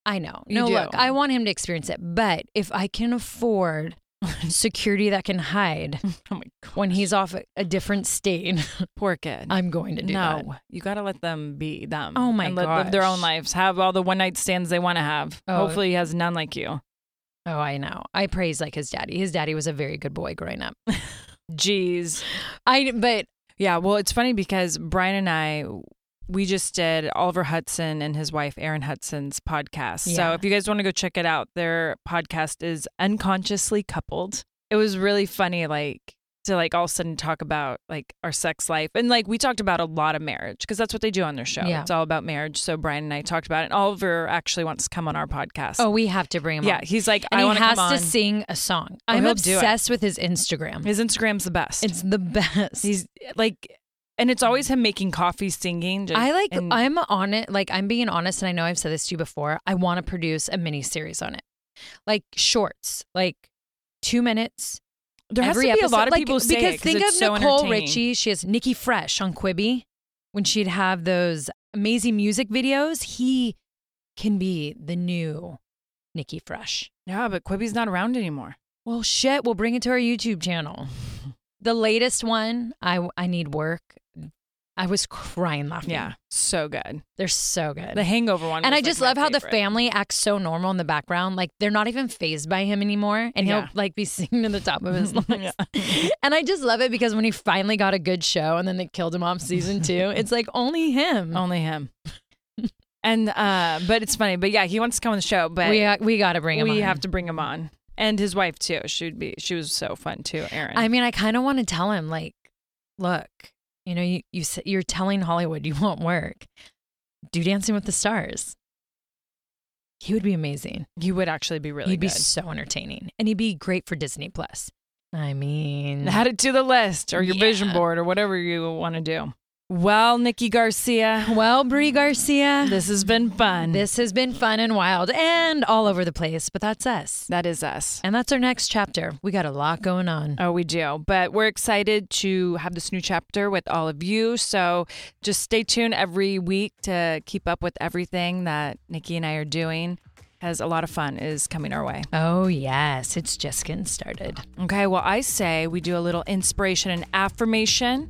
[SPEAKER 2] I know.
[SPEAKER 1] You
[SPEAKER 2] no,
[SPEAKER 1] do.
[SPEAKER 2] look, I want him to experience it. But if I can afford *laughs* security that can hide *laughs*
[SPEAKER 1] oh my
[SPEAKER 2] when he's off a, a different state, *laughs*
[SPEAKER 1] poor kid.
[SPEAKER 2] I'm going to do that.
[SPEAKER 1] no,
[SPEAKER 2] that.
[SPEAKER 1] you got to let them be them.
[SPEAKER 2] Oh my
[SPEAKER 1] let, live their own lives. Have all the one night stands they want to have.
[SPEAKER 2] Oh.
[SPEAKER 1] Hopefully, he has none like you.
[SPEAKER 2] Oh, I know. I praise like his daddy. His daddy was a very good boy growing up.
[SPEAKER 1] Jeez.
[SPEAKER 2] I but
[SPEAKER 1] Yeah, well, it's funny because Bryan and I, we just did Oliver Hudson and his wife, Erin Hudson's podcast. So if you guys want to go check it out, their podcast is Unconsciously Coupled. It was really funny, like, to like all of a sudden talk about like our sex life. And like we talked about a lot of marriage because that's what they do on their show.
[SPEAKER 2] Yeah.
[SPEAKER 1] It's all about marriage. So Bryan and I talked about it. And Oliver actually wants to come on our podcast.
[SPEAKER 2] oh, we have to bring him. On.
[SPEAKER 1] Yeah.
[SPEAKER 2] on.
[SPEAKER 1] He's like,
[SPEAKER 2] and
[SPEAKER 1] I
[SPEAKER 2] he has
[SPEAKER 1] come
[SPEAKER 2] to sing a song. I'm
[SPEAKER 1] he'll do it.
[SPEAKER 2] obsessed with his Instagram.
[SPEAKER 1] His Instagram's the best.
[SPEAKER 2] It's the best.
[SPEAKER 1] He's like, and it's always him making coffee, singing. just-
[SPEAKER 2] I like.
[SPEAKER 1] and-
[SPEAKER 2] I'm on it. Like I'm being honest, and I know I've said this to you before. I want to produce a mini series on it, like shorts, like two minutes.
[SPEAKER 1] There has
[SPEAKER 2] every
[SPEAKER 1] to be
[SPEAKER 2] episode.
[SPEAKER 1] a lot of
[SPEAKER 2] like,
[SPEAKER 1] people say
[SPEAKER 2] because
[SPEAKER 1] it
[SPEAKER 2] think of
[SPEAKER 1] so
[SPEAKER 2] Nicole. Richie. She has Nikki Fresh on Quibi when she'd have those amazing music videos. He can be the new Nikki Fresh.
[SPEAKER 1] Yeah, but Quibi's not around anymore.
[SPEAKER 2] Well, shit, we'll bring it to our YouTube channel. *laughs* The latest one, I I need work. I was crying laughing.
[SPEAKER 1] Yeah, so good.
[SPEAKER 2] They're so good.
[SPEAKER 1] The Hangover one,
[SPEAKER 2] and I just
[SPEAKER 1] my
[SPEAKER 2] love how the family acts so normal in the background. Like they're not even phased by him anymore. And
[SPEAKER 1] Yeah.
[SPEAKER 2] he'll like be *laughs* singing to the top of his *laughs* lungs.
[SPEAKER 1] Yeah. *laughs*
[SPEAKER 2] And I just love it because when he finally got a good show and then they killed him off season two, it's like only him.
[SPEAKER 1] Only him. and uh, but it's funny. But yeah, he wants to come on the show. But
[SPEAKER 2] we uh, we got to bring him
[SPEAKER 1] we
[SPEAKER 2] on.
[SPEAKER 1] have to bring him on, and his wife too. She'd be. She was so fun too, Erin.
[SPEAKER 2] I mean, I kind of want to tell him like, look, you know, you, you you're telling Hollywood you *laughs* won't work. Do Dancing with the Stars. He would be amazing.
[SPEAKER 1] he would actually be really
[SPEAKER 2] he'd be so entertaining, and he'd be great for Disney Plus. I mean,
[SPEAKER 1] Add it to the list or your vision board or whatever you want to do. Well, Nikki Garcia,
[SPEAKER 2] well, Brie Garcia,
[SPEAKER 1] this has been fun.
[SPEAKER 2] this has been fun and wild and all over the place, but that's us.
[SPEAKER 1] that is us.
[SPEAKER 2] And that's our next chapter. We got a lot going on.
[SPEAKER 1] Oh, we do. But we're excited to have this new chapter with all of you. So just stay tuned every week to keep up with everything that Nikki and I are doing. As a lot of fun is coming our way.
[SPEAKER 2] Oh, yes. It's just getting started.
[SPEAKER 1] Okay, well, I say we do a little inspiration and affirmation.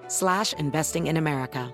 [SPEAKER 3] slash investing in America.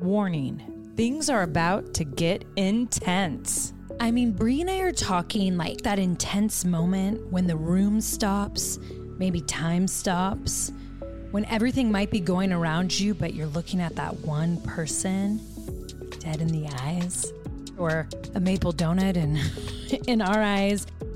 [SPEAKER 1] Warning things are about to get intense.
[SPEAKER 2] I mean, Brie and I are talking like that intense moment when the room stops, maybe time stops, when everything might be going around you, but you're looking at that one person dead in the eyes, or a maple donut in, *laughs* in our eyes.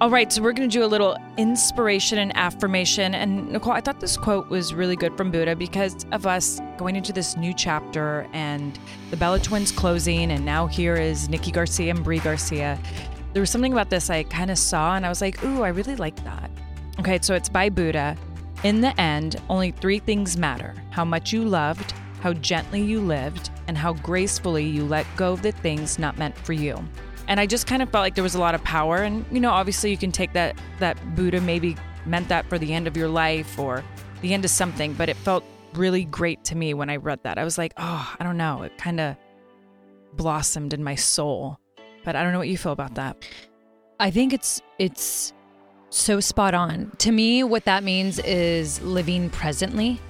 [SPEAKER 1] All right, so we're going to do a little inspiration and affirmation. And Nicole, I thought this quote was really good from Buddha because of us going into this new chapter and the Bella twins closing, and now here is Nikki Garcia and Brie Garcia. There was something about this I kind of saw, and I was like, ooh, I really like that. Okay, so it's by Buddha. In the end, only three things matter how much you loved, how gently you lived, and how gracefully you let go of the things not meant for you. And I just kind of felt like there was a lot of power. And, you know, obviously you can take that, that Buddha maybe meant that for the end of your life or the end of something, but it felt really great to me when I read that. I was like, oh, I don't know. It kind of blossomed in my soul. But I don't know what you feel about that.
[SPEAKER 2] I think it's it's so spot on. To me, what that means is living presently.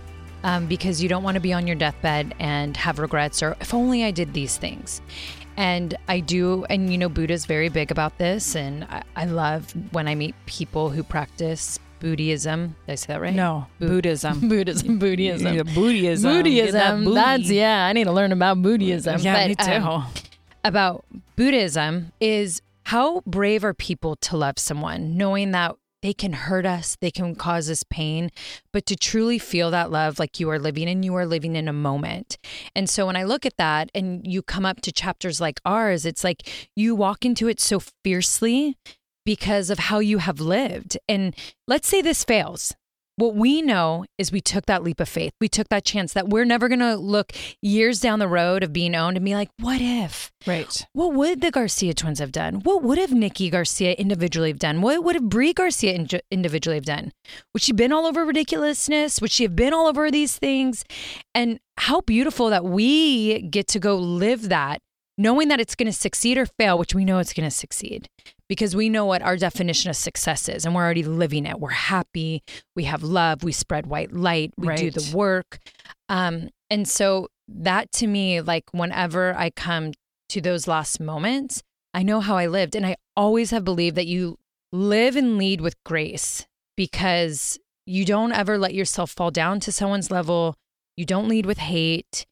[SPEAKER 2] Um, because you don't want to be on your deathbed and have regrets or if only I did these things. And I do, and you know, Buddha's very big about this. And I, I love when I meet people who practice Buddhism. Did I say that right?
[SPEAKER 1] No,
[SPEAKER 2] Bu-
[SPEAKER 1] Buddhism. *laughs*
[SPEAKER 2] Buddhism, Buddhism.
[SPEAKER 1] Yeah, Buddhism. Get that
[SPEAKER 2] Buddhism. That's, yeah, I need to learn about Buddhism.
[SPEAKER 1] Yeah,
[SPEAKER 2] But,
[SPEAKER 1] me too.
[SPEAKER 2] um, about Buddhism is how brave are people to love someone, knowing that they can hurt us, they can cause us pain, but to truly feel that love like you are living and you are living in a moment. And so when I look at that and you come up to chapters like ours, it's like you walk into it so fiercely because of how you have lived. And let's say this fails. What we know is we took that leap of faith. We took that chance that we're never going to look years down the road of being owned and be like, what if?
[SPEAKER 1] Right.
[SPEAKER 2] What would the Garcia twins have done? What would have Nikki Garcia individually have done? What would have Brie Garcia in- individually have done? Would she have been all over ridiculousness? Would she have been all over these things? And how beautiful that we get to go live that knowing that it's going to succeed or fail, which we know it's going to succeed because we know what our definition of success is and we're already living it. We're happy, we have love, we spread white light, we do the work. Um, and so that to me, like whenever I come to those last moments, I know how I lived. And I always have believed that you live and lead with grace because you don't ever let yourself fall down to someone's level. You don't lead with hate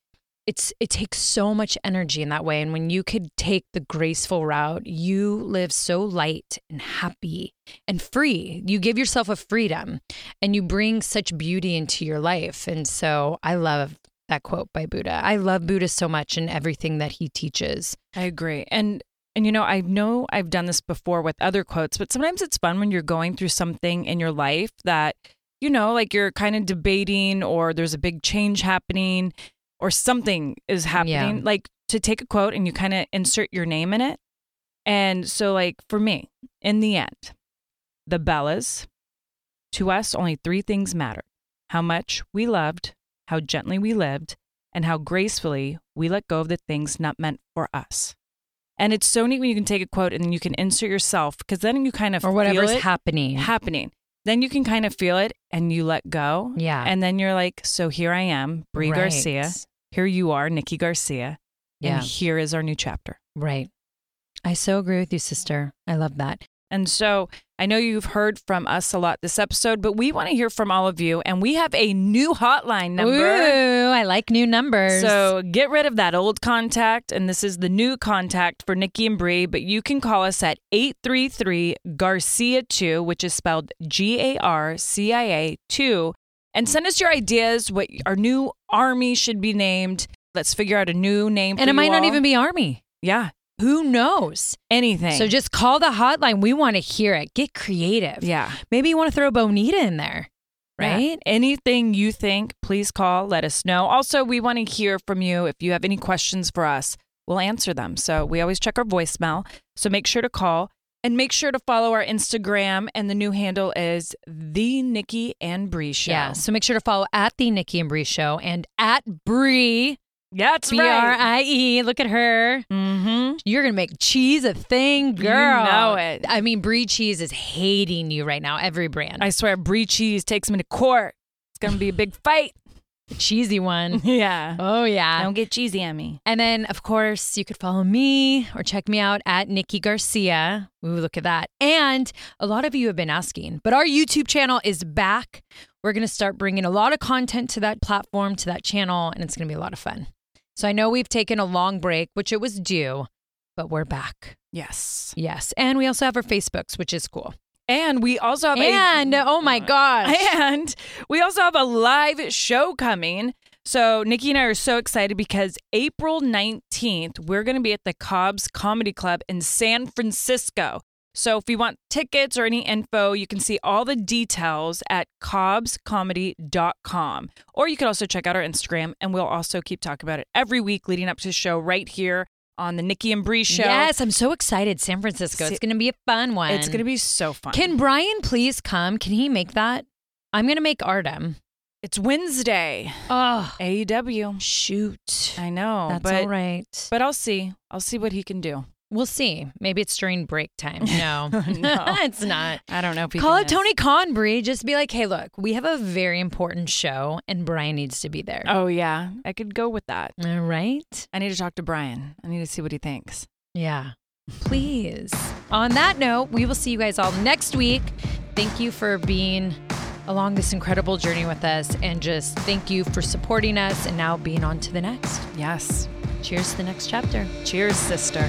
[SPEAKER 2] it's it takes so much energy in that way. And when you could take the graceful route you live so light and happy and free. You give yourself a freedom and you bring such beauty into your life. And so i love that quote by buddha. I love buddha so much and everything that he teaches.
[SPEAKER 1] I agree. And and you know, I know I've done this before with other quotes, but sometimes it's fun when you're going through something in your life that you know, like you're kind of debating or there's a big change happening or something is happening,
[SPEAKER 2] Yeah.
[SPEAKER 1] like to take a quote and you kind of insert your name in it. And so like for me, in the end, the Bellas, to us only three things mattered. How much we loved, how gently we lived, and how gracefully we let go of the things not meant for us. And it's so neat when you can take a quote and then you can insert yourself because then you kind of
[SPEAKER 2] or whatever's
[SPEAKER 1] feel it
[SPEAKER 2] happening
[SPEAKER 1] happening. Then you can kind of feel it and you let go.
[SPEAKER 2] yeah
[SPEAKER 1] And then you're like, so here I am, Brie
[SPEAKER 2] Right.
[SPEAKER 1] Garcia. Here you are, Nikki Garcia.
[SPEAKER 2] yeah
[SPEAKER 1] And here is our new chapter.
[SPEAKER 2] right i so agree with you sister i love that
[SPEAKER 1] And so I know you've heard from us a lot this episode, but we want to hear from all of you. And we have a new hotline number.
[SPEAKER 2] Ooh, i like new numbers
[SPEAKER 1] So get rid of that old contact, and this is the new contact for Nikki and Brie. But you can call us at 833 Garcia 2, which is spelled G A R C I A 2, and send us your ideas what our new army should be named. Let's figure out a new name.
[SPEAKER 2] and
[SPEAKER 1] for
[SPEAKER 2] it might
[SPEAKER 1] you
[SPEAKER 2] not even be army
[SPEAKER 1] yeah
[SPEAKER 2] who knows
[SPEAKER 1] anything.
[SPEAKER 2] So just call the hotline. We want to hear it. Get creative.
[SPEAKER 1] yeah.
[SPEAKER 2] Maybe you want to throw Bonita in there,
[SPEAKER 1] Yeah.
[SPEAKER 2] right?
[SPEAKER 1] Anything you think, please call, let us know. Also, we want to hear from you. If you have any questions for us, we'll answer them. So we always check our voicemail. So make sure to call and make sure to follow our Instagram. And the new handle is the Nikki and Brie Show.
[SPEAKER 2] Yeah. So make sure to follow at the Nikki and Brie Show and at
[SPEAKER 1] Brie that's
[SPEAKER 2] B R. I E. Look at her.
[SPEAKER 1] Mm-hmm.
[SPEAKER 2] You're gonna make cheese a thing, girl.
[SPEAKER 1] You know it.
[SPEAKER 2] I mean, Brie Cheese is hating you right now. Every brand,
[SPEAKER 1] I swear, Brie Cheese takes me to court. It's going to be a big fight.
[SPEAKER 2] The cheesy one. *laughs*
[SPEAKER 1] yeah.
[SPEAKER 2] Oh yeah.
[SPEAKER 1] Don't get cheesy on me.
[SPEAKER 2] And then, of course, you could follow me or check me out at Nikki Garcia. Ooh, look at that. And a lot of you have been asking, but our YouTube channel is back. We're going to start bringing a lot of content to that platform, to that channel, and it's going to be a lot of fun. So I know we've taken a long break, which it was due, but we're back.
[SPEAKER 1] Yes.
[SPEAKER 2] Yes. And we also have our Facebooks, which is cool.
[SPEAKER 1] And we also have
[SPEAKER 2] And
[SPEAKER 1] a
[SPEAKER 2] oh my *laughs* gosh.
[SPEAKER 1] And we also have a live show coming. So Nikki and I are so excited because April 19th, we're going to be at the Cobb's Comedy Club in San Francisco. So if you want tickets or any info, you can see all the details at cobbscomedy.com. Or you can also check out our Instagram and we'll also keep talking about it every week leading up to the show right here on the Nikki and Brie show.
[SPEAKER 2] Yes, I'm so excited. San Francisco. It's going to be a fun one.
[SPEAKER 1] It's going to be so fun.
[SPEAKER 2] Can Bryan please come? Can he make that? I'm going to make Artem.
[SPEAKER 1] it's Wednesday.
[SPEAKER 2] Oh,
[SPEAKER 1] AEW.
[SPEAKER 2] shoot.
[SPEAKER 1] I know,
[SPEAKER 2] That's
[SPEAKER 1] but
[SPEAKER 2] all right.
[SPEAKER 1] but I'll see. I'll see what he can do.
[SPEAKER 2] We'll see. Maybe it's during break time. *laughs* No, *laughs*
[SPEAKER 1] No. *laughs*
[SPEAKER 2] it's not.
[SPEAKER 1] I don't know if he
[SPEAKER 2] Call
[SPEAKER 1] can
[SPEAKER 2] it Tony Conbury. Just be like, hey, look, we have a very important show and Bryan needs to be there.
[SPEAKER 1] Oh yeah, I could go with that.
[SPEAKER 2] All right.
[SPEAKER 1] I need to talk to Bryan. I need to see what he thinks.
[SPEAKER 2] Yeah. Please. On that note, we will see you guys all next week. Thank you for being along this incredible journey with us and just thank you for supporting us and now being on to the next.
[SPEAKER 1] Yes.
[SPEAKER 2] Cheers to the next chapter.
[SPEAKER 1] Cheers, sister.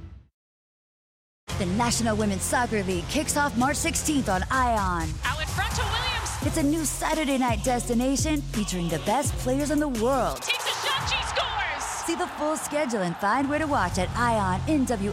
[SPEAKER 4] The National Women's Soccer League kicks off March 16th on ION.
[SPEAKER 5] Out in front to Williams.
[SPEAKER 4] It's a new Saturday night destination featuring the best players in the world.
[SPEAKER 5] Takes a shot, she scores.
[SPEAKER 4] See the full schedule and find where to watch at IONNWSL.com.